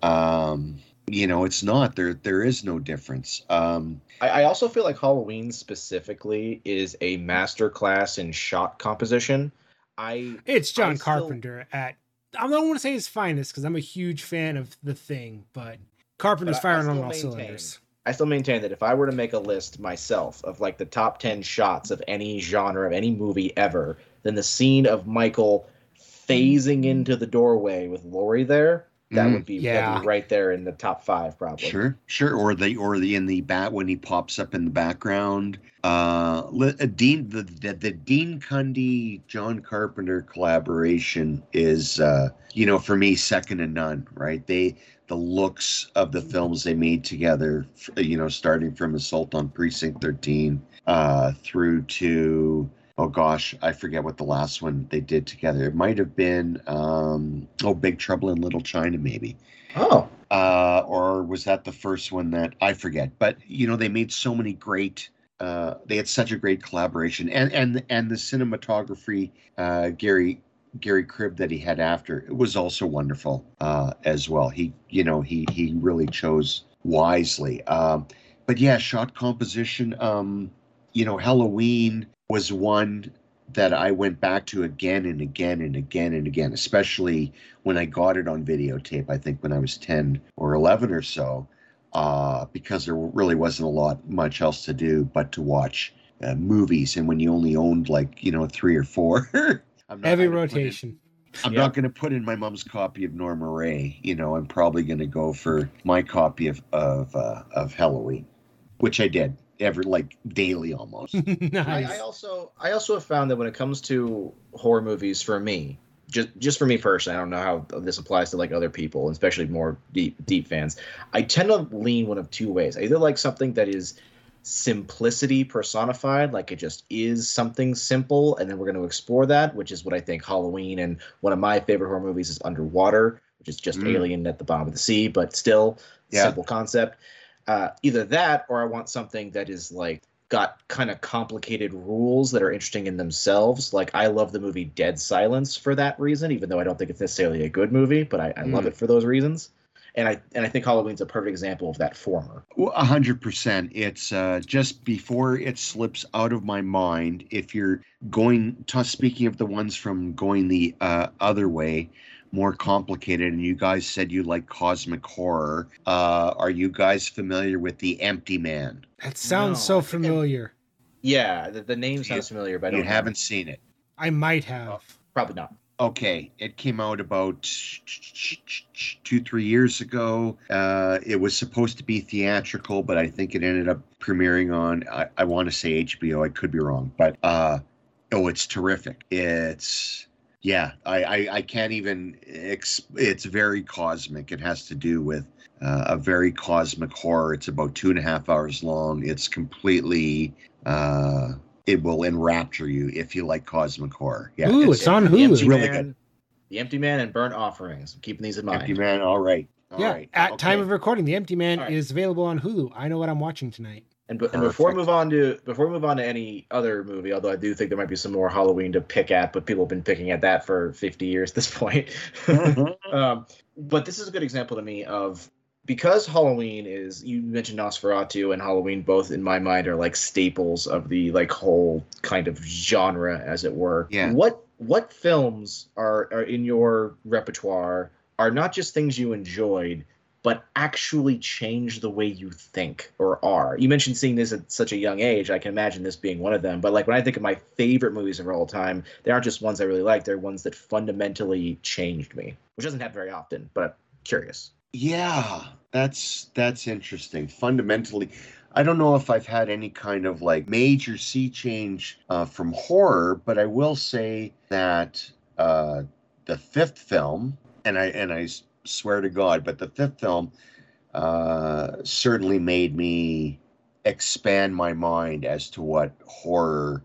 Um, you know, it's not there. There is no difference. Um, I, I also feel like Halloween specifically is a master class in shot composition. I It's John I still- Carpenter at I don't want to say his finest because I'm a huge fan of the thing, but Carpenter's But I- I firing on still all maintain- cylinders. I still maintain that if I were to make a list myself of like the top 10 shots of any genre of any movie ever, then the scene of Michael phasing into the doorway with Laurie there, that Mm. would be, Yeah. right there in the top five, probably. Sure, sure. Or the or the in the bat when he pops up in the background. Uh, uh, Dean the, the the Dean Cundey John Carpenter collaboration is uh, you know for me second to none. Right? They the looks of the films they made together. You know, starting from Assault on Precinct Thirteen uh, through to oh gosh, I forget what the last one they did together. It might have been um, oh Big Trouble in Little China maybe Oh, uh, or was that the first one that I forget? But you know, they made so many great. Uh, they had such a great collaboration, and and and the cinematography, uh, Gary Gary Kibbe that he had after it was also wonderful uh, as well. He you know he he really chose wisely. Um, but yeah, shot composition. Um, you know, Halloween was one that I went back to again and again and again and again, especially when I got it on videotape, I think when I was 10 or 11 or so, uh, because there really wasn't a lot much else to do but to watch uh, movies. And when you only owned like, you know, three or four, I'm not Heavy in- rotation. I'm Yeah. not going to put in my mom's copy of Norma Rae. You know, I'm probably going to go for my copy of of uh, of Halloween, which I did every like daily almost. nice. I, I also I also have found that when it comes to horror movies, for me, just just for me personally, I don't know how this applies to like other people, especially more deep deep fans. I tend to lean one of two ways. I either like something that is simplicity personified, like it just is something simple, and then we're going to explore that, which is what I think Halloween and one of my favorite horror movies is Underwater, which is just Mm. Alien at the bottom of the sea, but still Yeah. simple concept. Uh, either that, or I want something that is like got kind of complicated rules that are interesting in themselves. Like I love the movie Dead Silence for that reason, even though I don't think it's necessarily a good movie, but I, I love Mm. it for those reasons. And I and I think Halloween's a perfect example of that former. Well, A hundred percent. It's uh, just before it slips out of my mind. If you're going, to, speaking of the ones from going the uh, other way, more complicated, and you guys said you like cosmic horror. Uh, are you guys familiar with the Empty Man? that sounds No, so I think familiar. Yeah, the, the name sounds familiar, but I You don't know. haven't seen it. I might have. probably not. Okay, it came out about two, three years ago. Uh, it was supposed to be theatrical, but I think it ended up premiering on, I, I want to say HBO. I could be wrong, but uh, oh, it's terrific. It's, yeah, I, I, I can't even, exp- it's very cosmic. It has to do with uh, a very cosmic horror. It's about two and a half hours long. It's completely, uh, it will enrapture you if you like cosmic horror. Yeah, Ooh, it's on The Hulu. Empty really Man- The Empty Man and Burnt Offerings. I'm keeping these in mind. Empty Man. All right. All yeah, right. at time of recording, The Empty Man All right. is available on Hulu. I know what I'm watching tonight. And, and before we move on to before we move on to any other movie, although I do think there might be some more Halloween to pick at, but people have been picking at that for 50 years at this point. um, but this is a good example to me of because Halloween is you mentioned Nosferatu and Halloween both in my mind are like staples of the like whole kind of genre as it were. Yeah. What what films are are in your repertoire are not just things you enjoyed but actually change the way you think or are. You mentioned seeing this at such a young age. I can imagine this being one of them. But like when I think of my favorite movies of all time, they aren't just ones I really like. They're ones that fundamentally changed me, which doesn't happen very often. But I'm curious. Yeah, that's that's interesting. Fundamentally, I don't know if I've had any kind of like major sea change uh, from horror, but I will say that uh, the fifth film, and I and I swear to God, but the fifth film uh, certainly made me expand my mind as to what horror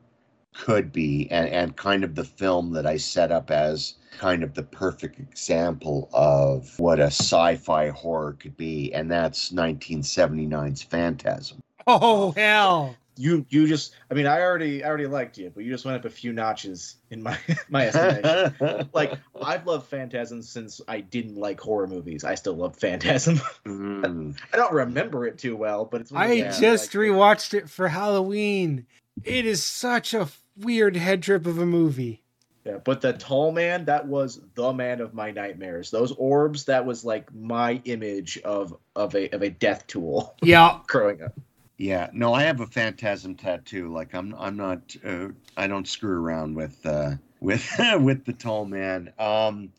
could be, and and kind of the film that I set up as kind of the perfect example of what a sci-fi horror could be, and that's 1979's Phantasm. Oh hell! You you just I mean I already I already liked you, but you just went up a few notches in my my estimation. like I've loved Phantasm since I didn't like horror movies. I still love Phantasm. Mm. I don't remember it too well, but it's I the Yeah, just like- rewatched it for Halloween. It is such a weird head trip of a movie. Yeah, but the tall man, that was the man of my nightmares. Those orbs, that was like my image of of a of a death tool Yeah, growing up. Yeah, no, I have a phantasm tattoo. Like I'm, I'm not, uh, I don't screw around with, uh, with, with the tall man. Um,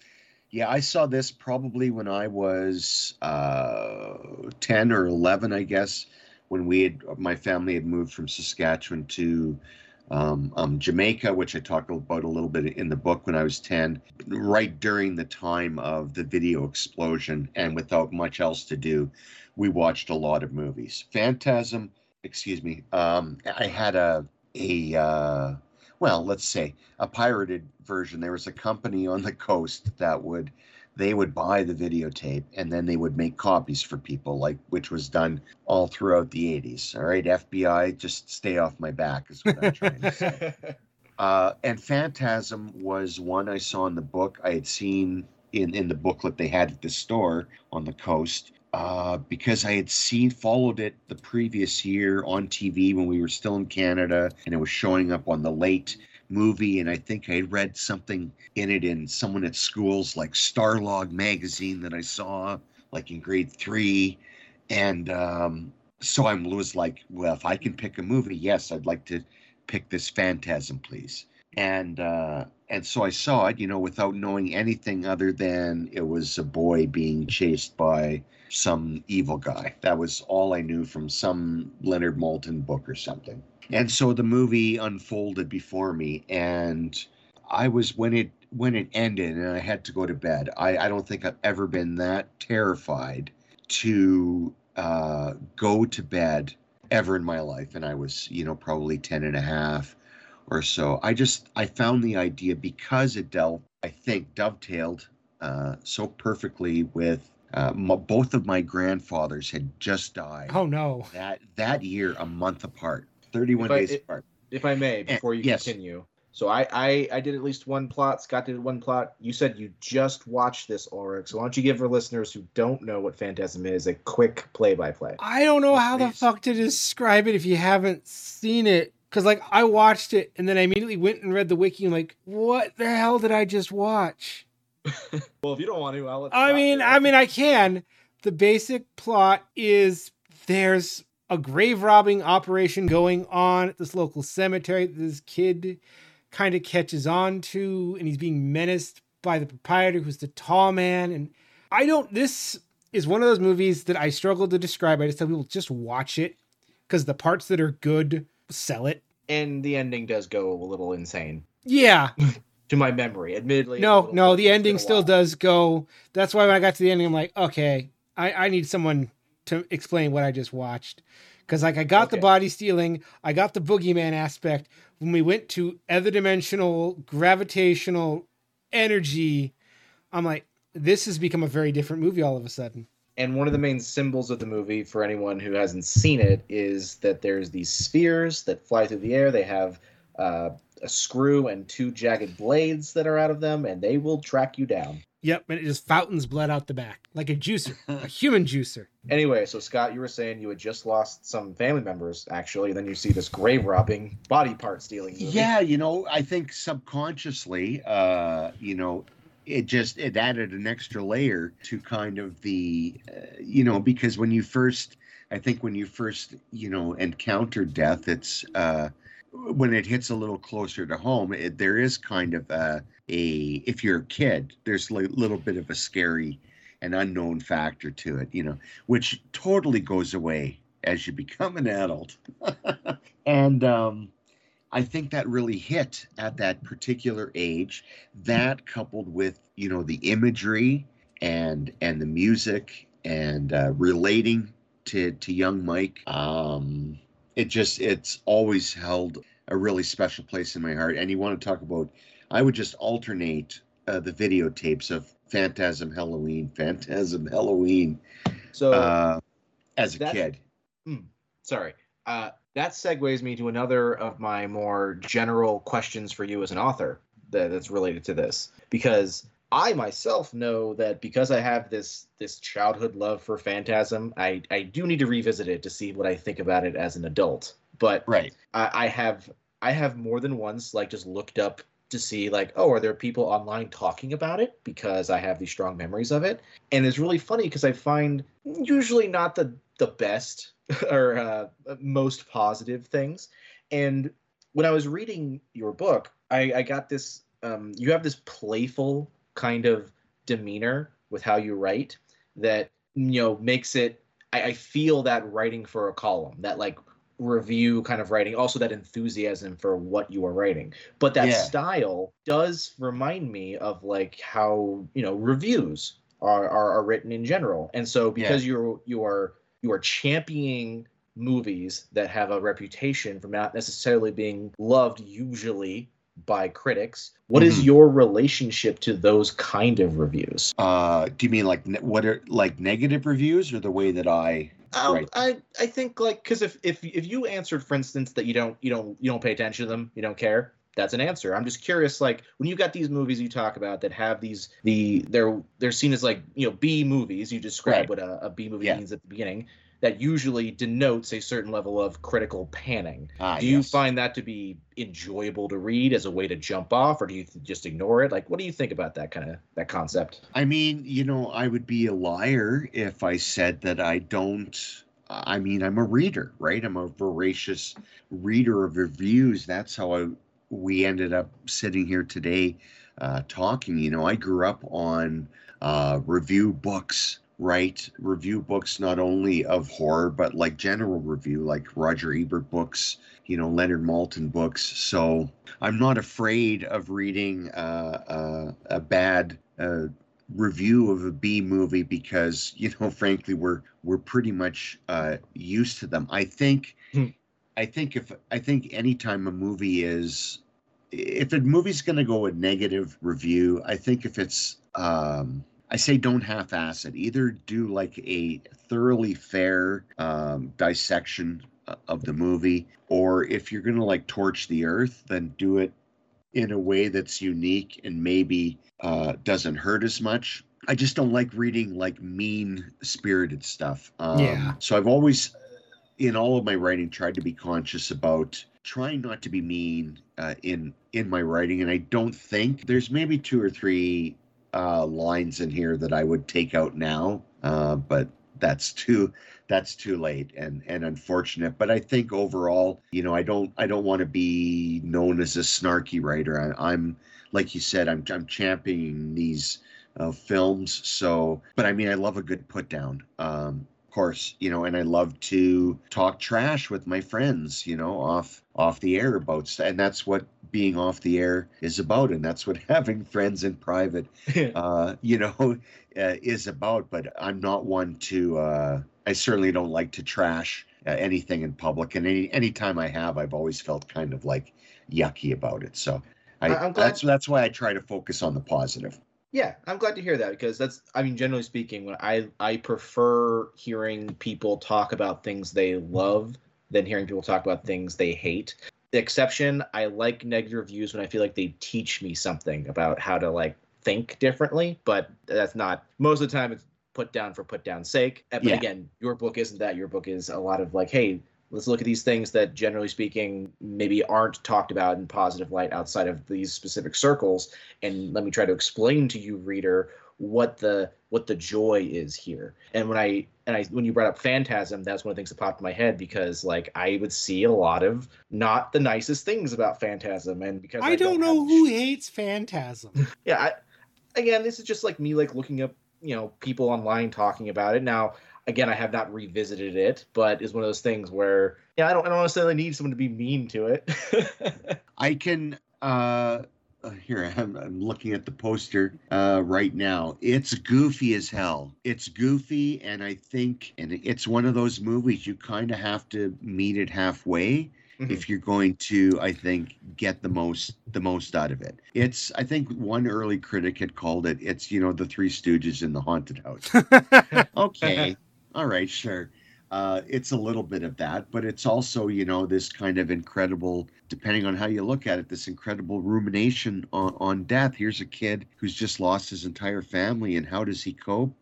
yeah, I saw this probably when I was uh, ten or eleven, I guess, when we had my family had moved from Saskatchewan to um, um, Jamaica, which I talk about a little bit in the book when I was ten, right during the time of the video explosion, and without much else to do we watched a lot of movies. Phantasm, excuse me. Um, I had a a uh, well, let's say a pirated version. There was a company on the coast that would they would buy the videotape and then they would make copies for people, like which was done all throughout the 80s. All right, FBI, just stay off my back is what I'm trying to say. Uh, and Phantasm was one I saw in the book. I had seen in, in the booklet they had at the store on the coast uh, because I had seen, followed it the previous year on TV when we were still in Canada and it was showing up on the late movie. And I think I read something in it in someone at schools like Starlog magazine that I saw like in grade three. And um, so I was like, well, if I can pick a movie, yes, I'd like to pick this phantasm please and uh and so i saw it you know without knowing anything other than it was a boy being chased by some evil guy. That was all i knew from some leonard maltin book or something. And so the movie unfolded before me and i was when it when it ended and i had to go to bed i i don't think i've ever been that terrified to uh go to bed ever in my life. And i was you know probably 10 and a half or so i just i found the idea because it dealt i think dovetailed uh, so perfectly with uh, m- both of my grandfathers had just died Oh no. that that year a month apart 31 If days it- apart if I may, before you yes. continue. So I, I I did at least one plot. Scott did one plot. You said you just watched this, Ulric. So why don't you give our listeners who don't know what Phantasm is a quick play-by-play? I don't know Yes, how the fuck to describe it if you haven't seen it. Cause like I watched it and then I immediately went and read the wiki and like, what the hell did I just watch? Well, if you don't want to, I'll let. I mean, it. I mean, I can. The basic plot is there's a grave robbing operation going on at this local cemetery. This kid kind of catches on to, and he's being menaced by the proprietor, who's the tall man. And I don't. This is one of those movies that I struggle to describe. I just tell people just watch it because the parts that are good sell it. And the ending does go a little insane Yeah. to my memory. Admittedly, No, no, the ending still does go. That's why when I got to the ending, I'm like, okay, I, I need someone to explain what I just watched. Because like I got the body stealing, I got the boogeyman aspect. When we went to other dimensional gravitational energy, I'm like, this has become a very different movie all of a sudden. And one of the main symbols of the movie, for anyone who hasn't seen it, is that there's these spheres that fly through the air. They have uh, a screw and two jagged blades that are out of them, and they will track you down. Yep, and it just fountains blood out the back like a juicer, a human juicer. Anyway, so Scott, you were saying you had just lost some family members, actually, and then you see this grave robbing, body part stealing movie. Yeah, you know, I think subconsciously, uh, you know, it just it added an extra layer to kind of the, uh, you know, because when you first, I think when you first, you know, encounter death, it's uh, when it hits a little closer to home. It, there is kind of a, a if you're a kid, there's a little bit of a scary and unknown factor to it, you know, which totally goes away as you become an adult. and um, I think that really hit at that particular age. That coupled with you know the imagery and and the music and uh, relating to to young Mike, um, it just it's always held a really special place in my heart. And you want to talk about? I would just alternate uh, the videotapes of Phantasm Halloween, Phantasm Halloween, So uh, as a that's- kid. sorry. Uh, that segues me to another of my more general questions for you as an author that, that's related to this. Because I myself know that because I have this this childhood love for Phantasm, I, I do need to revisit it to see what I think about it as an adult. But Right. I, I have I have more than once like just looked up to see like oh are there people online talking about it because I have these strong memories of it and it's really funny because I find usually not the the best or uh, most positive things. And when I was reading your book I, I got this um, you have this playful kind of demeanor with how you write that you know makes it I, I feel that writing for a column that like review kind of writing also that enthusiasm for what you are writing. But that Yeah. style does remind me of like how you know reviews are, are, are written in general. And so because you're you are you are championing movies that have a reputation for not necessarily being loved usually by critics What is Mhm. your relationship to those kind of reviews Uh, do you mean like ne- what are like negative reviews or the way that I Um. I I think like because if if if you answered, for instance, that you don't you don't you don't pay attention to them, you don't care. That's an answer. I'm just curious, like when you got these movies you talk about that have these the they're they're seen as like you know B movies. You describe Right. what a, a B movie Yeah. means at the beginning. That usually denotes a certain level of critical panning. ah, do you yes. find that to be enjoyable to read as a way to jump off, or do you th- just ignore it? Like, what do you think about that kind of that concept? I mean, you know, I would be a liar if I said that I don't. I mean, I'm a reader, right? I'm a voracious reader of reviews. That's how I we ended up sitting here today uh, talking. You know, I grew up on uh, review books, right? Review books not only of horror but like general review, like Roger Ebert books. You know, Leonard Maltin books. So I'm not afraid of reading uh, uh, a bad uh, review of a B movie because you know, frankly, we're we're pretty much uh, used to them. I think, Hmm. I think if I think anytime a movie is, if a movie's going to go a negative review, I think if it's, um, I say don't half-ass it. Either do like a thoroughly fair um, dissection of the movie, or if you're going to like torch the earth, then do it in a way that's unique and maybe uh, doesn't hurt as much. I just don't like reading like mean spirited stuff. Um, Yeah. So I've always, in all of my writing, tried to be conscious about trying not to be mean uh, in in my writing. And I don't think there's maybe two or three uh, lines in here that I would take out now. Uh, but that's too that's too late and and unfortunate but i think overall you know i don't i don't want to be known as a snarky writer I, i'm like you said i'm i'm championing these uh, films so but i mean i love a good put down um course, you know, and I love to talk trash with my friends, you know, off off the air about stuff, and that's what being off the air is about, and that's what having friends in private, uh, you know, uh, is about. But I'm not one to. Uh, I certainly don't like to trash uh, anything in public, and any any time I have, I've always felt kind of like yucky about it. So. I, that's that's why I try to focus on the positive. Yeah, I'm glad to hear that because that's I mean generally speaking when I I prefer hearing people talk about things they love than hearing people talk about things they hate. The exception, I like negative reviews when I feel like they teach me something about how to like think differently, but that's not most of the time it's put down for put down sake. But yeah. again, your book isn't that. Your book is a lot of like, hey, let's look at these things that generally speaking maybe aren't talked about in positive light outside of these specific circles. And let me try to explain to you reader what the what the joy is here. And when i and i when you brought up phantasm that's one of the things that popped in my head because like i would see a lot of not the nicest things about phantasm. And because i, I don't, don't, know who hates phantasm. Yeah I, again this is just like me like looking up you know people online talking about it. Now again, I have not revisited it, but is one of those things where yeah, I don't I don't necessarily need someone to be mean to it. I can uh here I'm, I'm looking at the poster uh, right now. It's goofy as hell. It's goofy and i think and it's one of those movies you kind of have to meet it halfway mm-hmm. if you're going to i think get the most the most out of it. It's i think one early critic had called it it's you know the three stooges in the haunted house. Okay all right, sure. Uh, it's a little bit of that, but it's also, you know, this kind of incredible, depending on how you look at it, this incredible rumination on, on death. Here's a kid who's just lost his entire family, and how does he cope?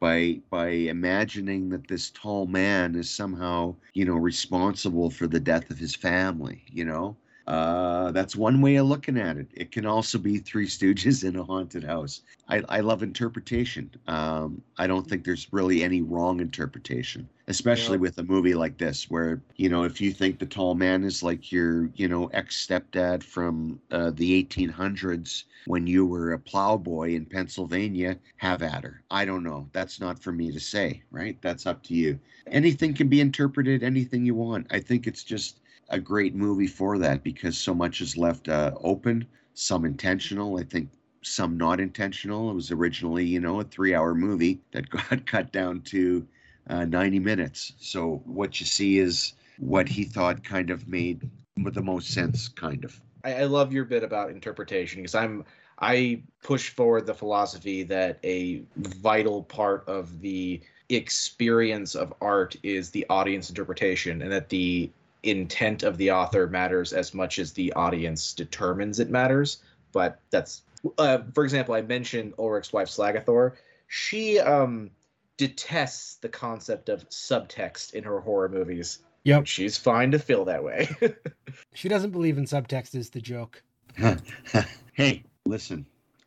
By by imagining that this tall man is somehow, you know, responsible for the death of his family. You know, uh, that's one way of looking at it. It can also be Three Stooges in a haunted house. I, I love interpretation. Um, I don't think there's really any wrong interpretation, especially yeah. with a movie like this, where you know if you think the tall man is like your you know ex stepdad from uh, the 1800s when you were a plowboy in Pennsylvania, have at her. I don't know. That's not for me to say, right? That's up to you. Anything can be interpreted anything you want. I think it's just a great movie for that because so much is left uh, open, some intentional. I think some not intentional. It was originally, you know, a three hour movie that got cut down to uh, 90 minutes. So what you see is what he thought kind of made the most sense, kind of. I, I love your bit about interpretation because I'm I push forward the philosophy that a vital part of the experience of art is the audience interpretation and that the intent of the author matters as much as the audience determines it matters. But that's, uh, for example, I mentioned Ulric's wife Slagathor. She um, detests the concept of subtext in her horror movies. Yep. She's fine to feel that way. she doesn't believe in subtext is the joke. hey, listen.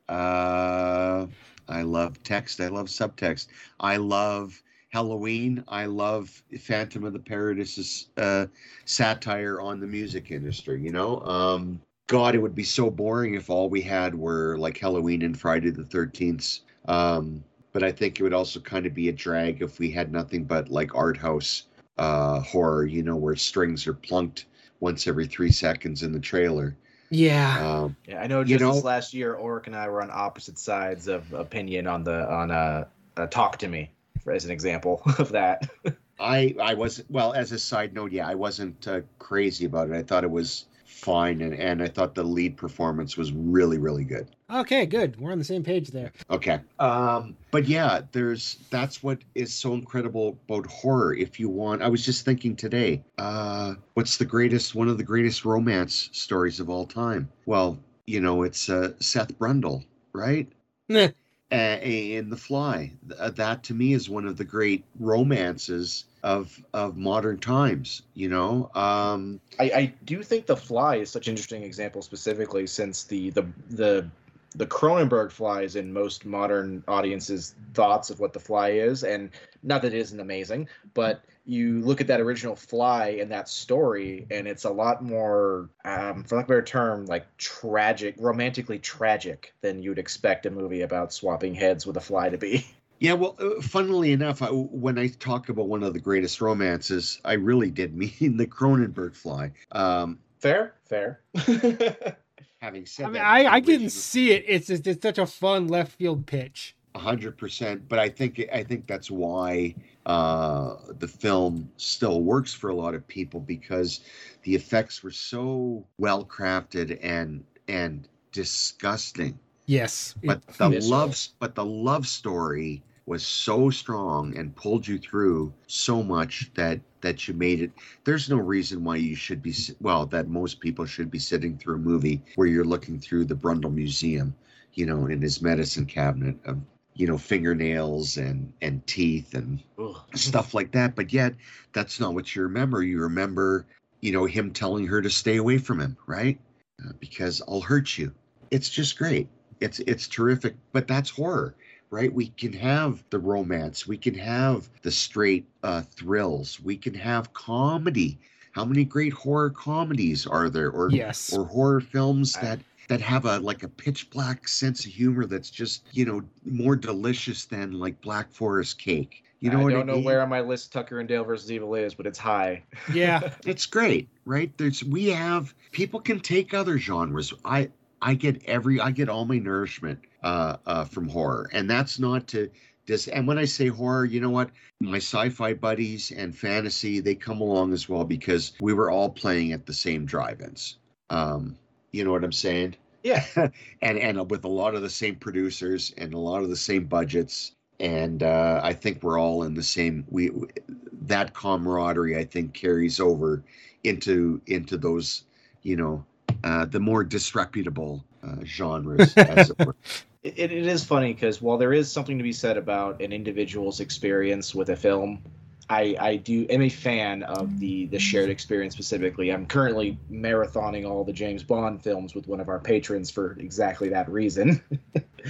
Uh I love text. I love subtext. I love Halloween. I love Phantom of the Paradise's uh, satire on the music industry. You know, um, God, it would be so boring if all we had were like Halloween and Friday the Thirteenth. Um, but I think it would also kind of be a drag if we had nothing but like art house uh, horror. You know, where strings are plunked once every three seconds in the trailer. Yeah. Um, yeah, I know. Just you know, this last year, Ulric and I were on opposite sides of opinion on the on uh, uh Talk to Me as an example of that. I I was well as a side note, yeah, I wasn't uh, crazy about it. I thought it was fine, and and I thought the lead performance was really really good. Okay, good. We're on the same page there. Okay. Um, but yeah, there's that's what is so incredible about horror. If you want, I was just thinking today, uh, what's the greatest one of the greatest romance stories of all time? Well, you know, it's uh, Seth Brundle, right? In The Fly. Uh, that to me is one of the great romances of of modern times. You know, um, I, I do think The Fly is such an interesting example, specifically since the the the the Cronenberg fly is in most modern audiences' thoughts of what the fly is, and not that it isn't amazing, but you look at that original fly and that story, and it's a lot more, um, for lack of a better term, like tragic, romantically tragic than you'd expect a movie about swapping heads with a fly to be. Yeah, well, uh, funnily enough, I, when I talk about one of the greatest romances, I really did mean the Cronenberg fly. Um, fair, fair. having said I mean, that, I, I didn't see it. It's just it's such a fun left field pitch. A hundred percent, but I think I think that's why uh, the film still works for a lot of people because the effects were so well crafted and and disgusting. Yes. But the Visceral. love, but the love story was so strong and pulled you through so much that that you made it. There's no reason why you should be well that most people should be sitting through a movie where you're looking through the Brundle Museum, you know, in his medicine cabinet of you know fingernails and and teeth and Ugh. stuff like that. But yet, that's not what you remember. You remember, you know, him telling her to stay away from him, right? Uh, because I'll hurt you. It's just great. It's it's terrific. But that's horror, right? We can have the romance. We can have the straight uh, thrills. We can have comedy. How many great horror comedies are there, or Yes. or horror films I- that that have a like a pitch black sense of humor that's just you know more delicious than like Black Forest cake. You know I what don't I know mean? where on my list Tucker and Dale versus Evil is, but it's high. Yeah. It's great, right? There's we have people can take other genres. I I get every I get all my nourishment uh, uh, from horror, and that's not to this. And when I say horror, you know what? My sci-fi buddies and fantasy they come along as well because we were all playing at the same drive-ins. Um, you know what I'm saying? Yeah. and and with a lot of the same producers and a lot of the same budgets and uh, I think we're all in the same we that camaraderie I think carries over into into those you know uh, the more disreputable uh, genres as it were. It, it is funny because while there is something to be said about an individual's experience with a film, I, I do am a fan of the the shared experience specifically. I'm currently marathoning all the James Bond films with one of our patrons for exactly that reason.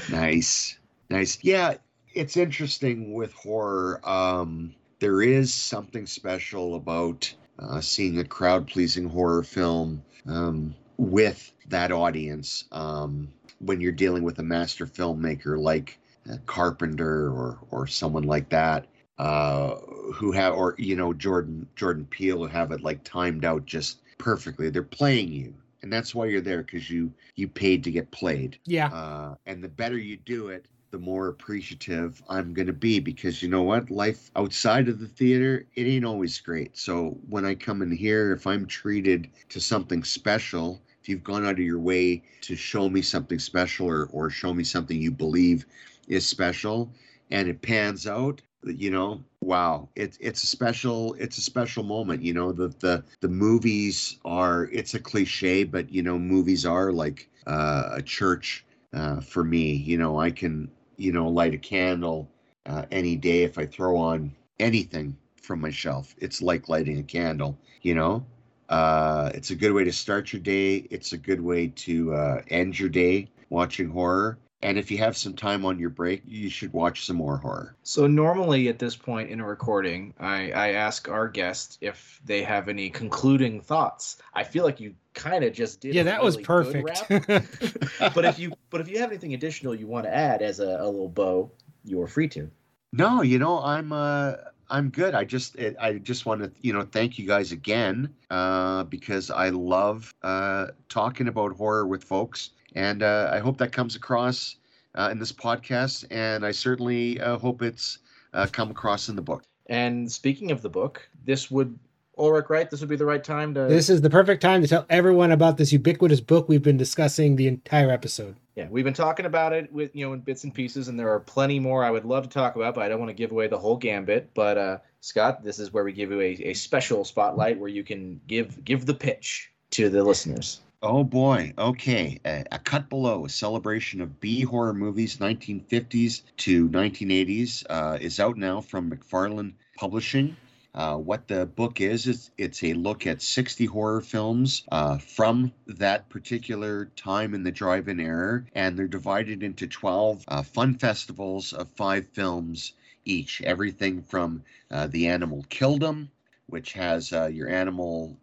Nice, nice. Yeah, it's interesting with horror. Um, there is something special about uh, seeing a crowd-pleasing horror film um, with that audience um, when you're dealing with a master filmmaker like uh, Carpenter or or someone like that. Uh, who have or you know Jordan Jordan Peele who have it like timed out just perfectly. They're playing you, and that's why you're there because you you paid to get played. Yeah. Uh, and the better you do it, the more appreciative I'm going to be because you know what? Life outside of the theater, it ain't always great. So when I come in here, if I'm treated to something special, if you've gone out of your way to show me something special or, or show me something you believe is special and it pans out, you know, wow, it's it's a special it's a special moment. You know, the the the movies are it's a cliche, but you know, movies are like uh, a church uh, for me. You know, I can you know light a candle uh, any day if I throw on anything from my shelf. It's like lighting a candle. You know, uh, it's a good way to start your day. It's a good way to uh, end your day watching horror. And if you have some time on your break, you should watch some more horror. So normally at this point in a recording, I, I ask our guests if they have any concluding thoughts. I feel like you kind of just did. Yeah, that was really good perfect. wrap. but if you but if you have anything additional you want to add as a, a little bow, you are free to. No, you know, I'm uh I'm good. I just I just want to, you know, thank you guys again uh because I love uh talking about horror with folks and uh I hope that comes across uh, in this podcast and I certainly uh, hope it's uh, come across in the book. And speaking of the book, this would Ulric, right? This would be the right time to. this is the perfect time to tell everyone about this ubiquitous book we've been discussing the entire episode. Yeah, we've been talking about it with you know in bits and pieces, and there are plenty more I would love to talk about, but I don't want to give away the whole gambit. But uh, Scott, this is where we give you a, a special spotlight where you can give give the pitch to the listeners. Oh boy. Okay. A, a Cut Below, a celebration of B horror movies, 1950s to 1980s, uh, is out now from McFarland Publishing. Uh, what the book is, is it's a look at 60 horror films uh, from that particular time in the drive-in era, and they're divided into 12 uh, fun festivals of five films each. Everything from uh, The Animal Killed 'Em, which has uh, your animal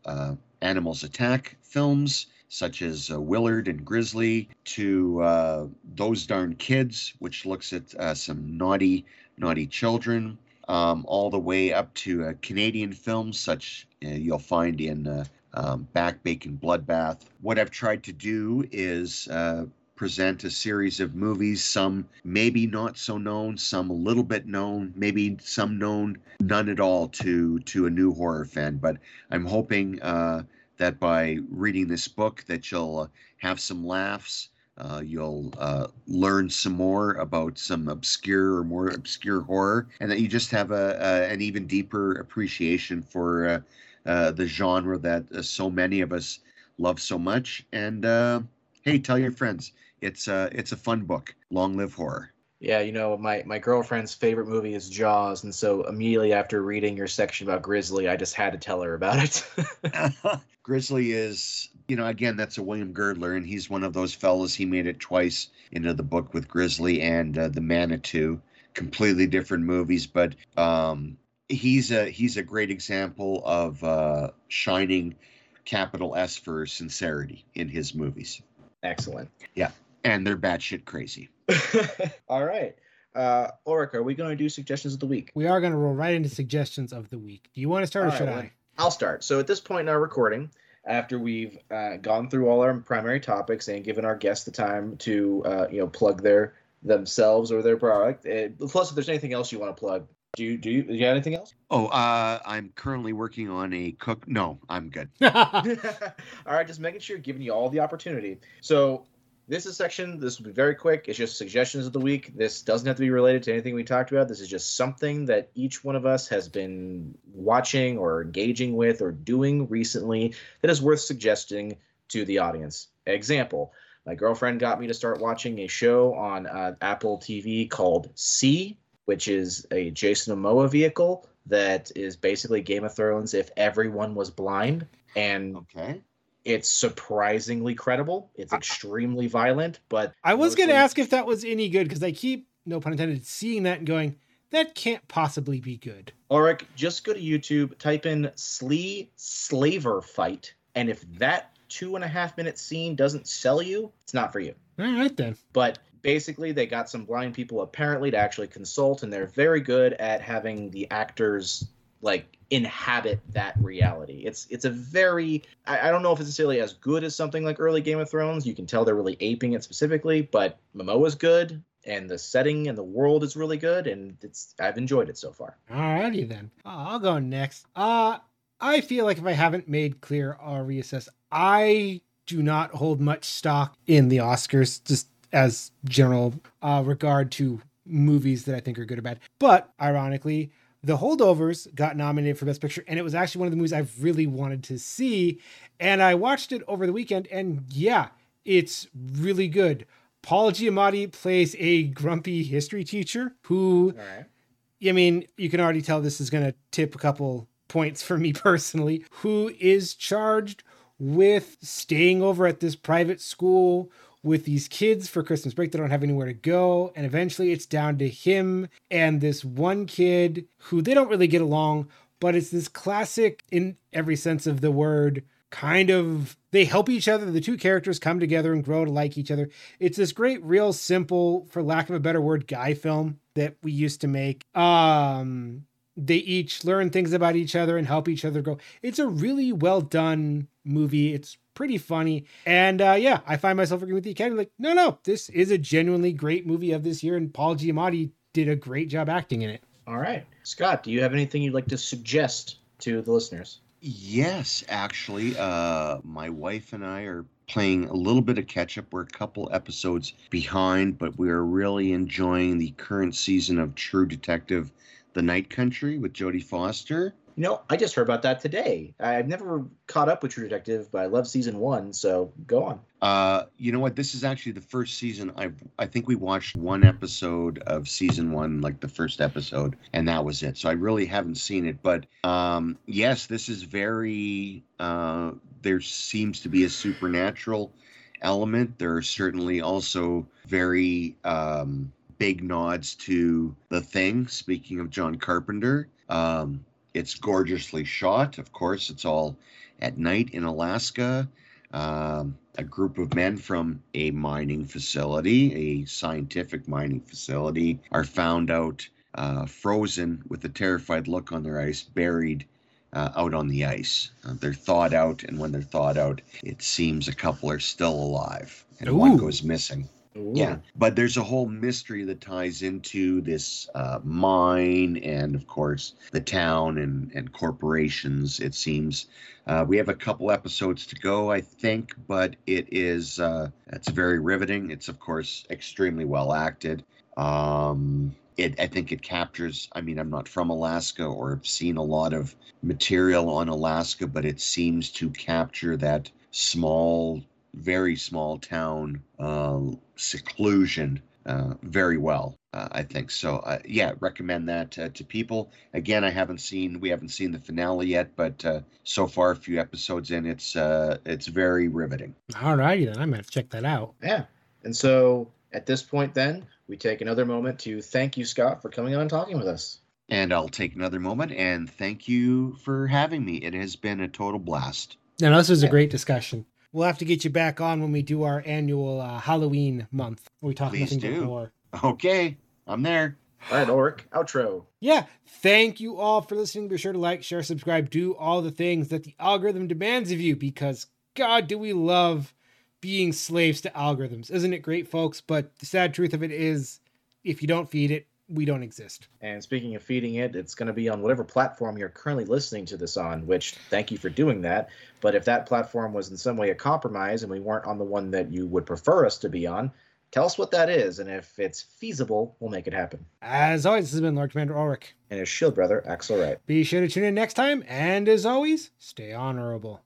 animals attack films such as uh, Willard and Grizzly, to uh, Those Darn Kids, which looks at uh, some naughty, naughty children, um, all the way up to uh, Canadian films, such uh, you'll find in uh, um, Back Bacon Bloodbath. What I've tried to do is present a series of movies, some maybe not so known, some a little bit known, maybe some known, none at all to to a new horror fan. But I'm hoping uh, that by reading this book that you'll uh, have some laughs uh, you'll uh, learn some more about some obscure or more obscure horror and that you just have a, a an even deeper appreciation for uh, uh, the genre that uh, so many of us love so much. And hey tell your friends. It's it's a fun book. Long live horror yeah, you know, my, my girlfriend's favorite movie is Jaws, and so immediately after reading your section about Grizzly, I just had to tell her about it. Grizzly is, you know, again, that's a William Girdler, and he's one of those fellas. He made it twice into the book with Grizzly and uh, the Manitou, completely different movies, but um, he's a he's a great example of uh, shining capital S for sincerity in his movies. Excellent. Yeah, and they're batshit crazy. All right. Uh, Ulric, are we going to do suggestions of the week? We are going to roll right into suggestions of the week. Do you want to start All or should right, I? I'll start. So at this point in our recording, after we've uh, gone through all our primary topics and given our guests the time to, uh, you know, plug their themselves or their product. Uh, plus, if there's anything else you want to plug, do you do you, do you have anything else? Oh, uh, I'm currently working on a cook. No, I'm good. all right, just making sure, giving you all the opportunity. So this is section. This will be very quick. It's just suggestions of the week. This doesn't have to be related to anything we talked about. This is just something that each one of us has been watching or engaging with or doing recently that is worth suggesting to the audience. Example: My girlfriend got me to start watching a show on uh, Apple TV called See, which is a Jason Momoa vehicle that is basically Game of Thrones if everyone was blind and Okay. It's surprisingly credible. It's extremely violent, but I was going to ask if that was any good because I keep, no pun intended, seeing that and going, that can't possibly be good. Ulric, just go to YouTube, type in Slee Slaver fight, and if that two and a half minute scene doesn't sell you, it's not for you. All right, then. But basically, they got some blind people apparently to actually consult, and they're very good at having the actors like inhabit that reality. It's it's a very I, I don't know if it's necessarily as good as something like early Game of Thrones. You can tell they're really aping it specifically, but Momoa's good and the setting and the world is really good and it's I've enjoyed it so far. Alrighty then. Uh, I'll go next. Uh I feel like if I haven't made clear or reassess, I do not hold much stock in the Oscars, just as general uh, regard to movies that I think are good or bad. But ironically, The Holdovers got nominated for Best Picture, and it was actually one of the movies I've really wanted to see. And I watched it over the weekend, and yeah, it's really good. Paul Giamatti plays a grumpy history teacher who right. I mean, you can already tell this is going to tip a couple points for me personally, who is charged with staying over at this private school with these kids for Christmas break. They don't have anywhere to go. And eventually it's down to him and this one kid who they don't really get along, but it's this classic, in every sense of the word, kind of they help each other. The two characters come together and grow to like each other. It's this great, real simple, for lack of a better word, guy film that we used to make. Um, they each learn things about each other and help each other grow. It's a really well done movie. It's pretty funny. And uh, yeah, I find myself agreeing with the Academy like, no, no, this is a genuinely great movie of this year. And Paul Giamatti did a great job acting in it. All right. Scott, do you have anything you'd like to suggest to the listeners? Yes, actually, uh, my wife and I are playing a little bit of catch up. We're a couple episodes behind, but we are really enjoying the current season of True Detective: The Night Country with Jodie Foster. You know, I just heard about that today. I've never caught up with True Detective, but I love season one. So go on. Uh, you know what? This is actually the first season. I I think we watched one episode of season one, like the first episode, and that was it. So I really haven't seen it. But um, yes, this is very. Uh, there seems to be a supernatural element. There are certainly also very um, big nods to the thing. Speaking of John Carpenter, um, it's gorgeously shot. Of course, it's all at night in Alaska. Um, a group of men from a mining facility, a scientific mining facility, are found out uh, frozen with a terrified look on their eyes, buried uh, out on the ice. Uh, they're thawed out, and when they're thawed out, it seems a couple are still alive, and one goes missing. Ooh. Yeah, but there's a whole mystery that ties into this uh, mine and, of course, the town and, and corporations. It seems uh, we have a couple episodes to go, I think, but it is uh, it's very riveting. It's of course extremely well acted. Um, it, I think it captures. I mean, I'm not from Alaska or have seen a lot of material on Alaska, but it seems to capture that small very small town uh, seclusion uh, very well. Uh, I think so. Uh, yeah, recommend that uh, to people. Again, I haven't seen we haven't seen the finale yet, but uh, so far a few episodes in, it's uh, it's very riveting. All righty then, I might have to check that out. Yeah. And so at this point, then we take another moment to thank you, Scott, for coming on and talking with us. And I'll take another moment and thank you for having me. It has been a total blast. No, this was a great discussion. We'll have to get you back on when we do our annual uh, Halloween month. where We talk Please nothing but do. horror. Okay, I'm there. All right, Ulric, outro. Yeah, thank you all for listening. Be sure to like, share, subscribe, do all the things that the algorithm demands of you because God, do we love being slaves to algorithms. Isn't it great, folks? But the sad truth of it is, if you don't feed it, we don't exist. And speaking of feeding it, it's going to be on whatever platform you're currently listening to this on, which thank you for doing that. But if that platform was in some way a compromise and we weren't on the one that you would prefer us to be on, tell us what that is. And if it's feasible, we'll make it happen. As always, this has been Lord Commander Ulric. And his shield brother, Axle Wright. Be sure to tune in next time, and as always, stay honorable.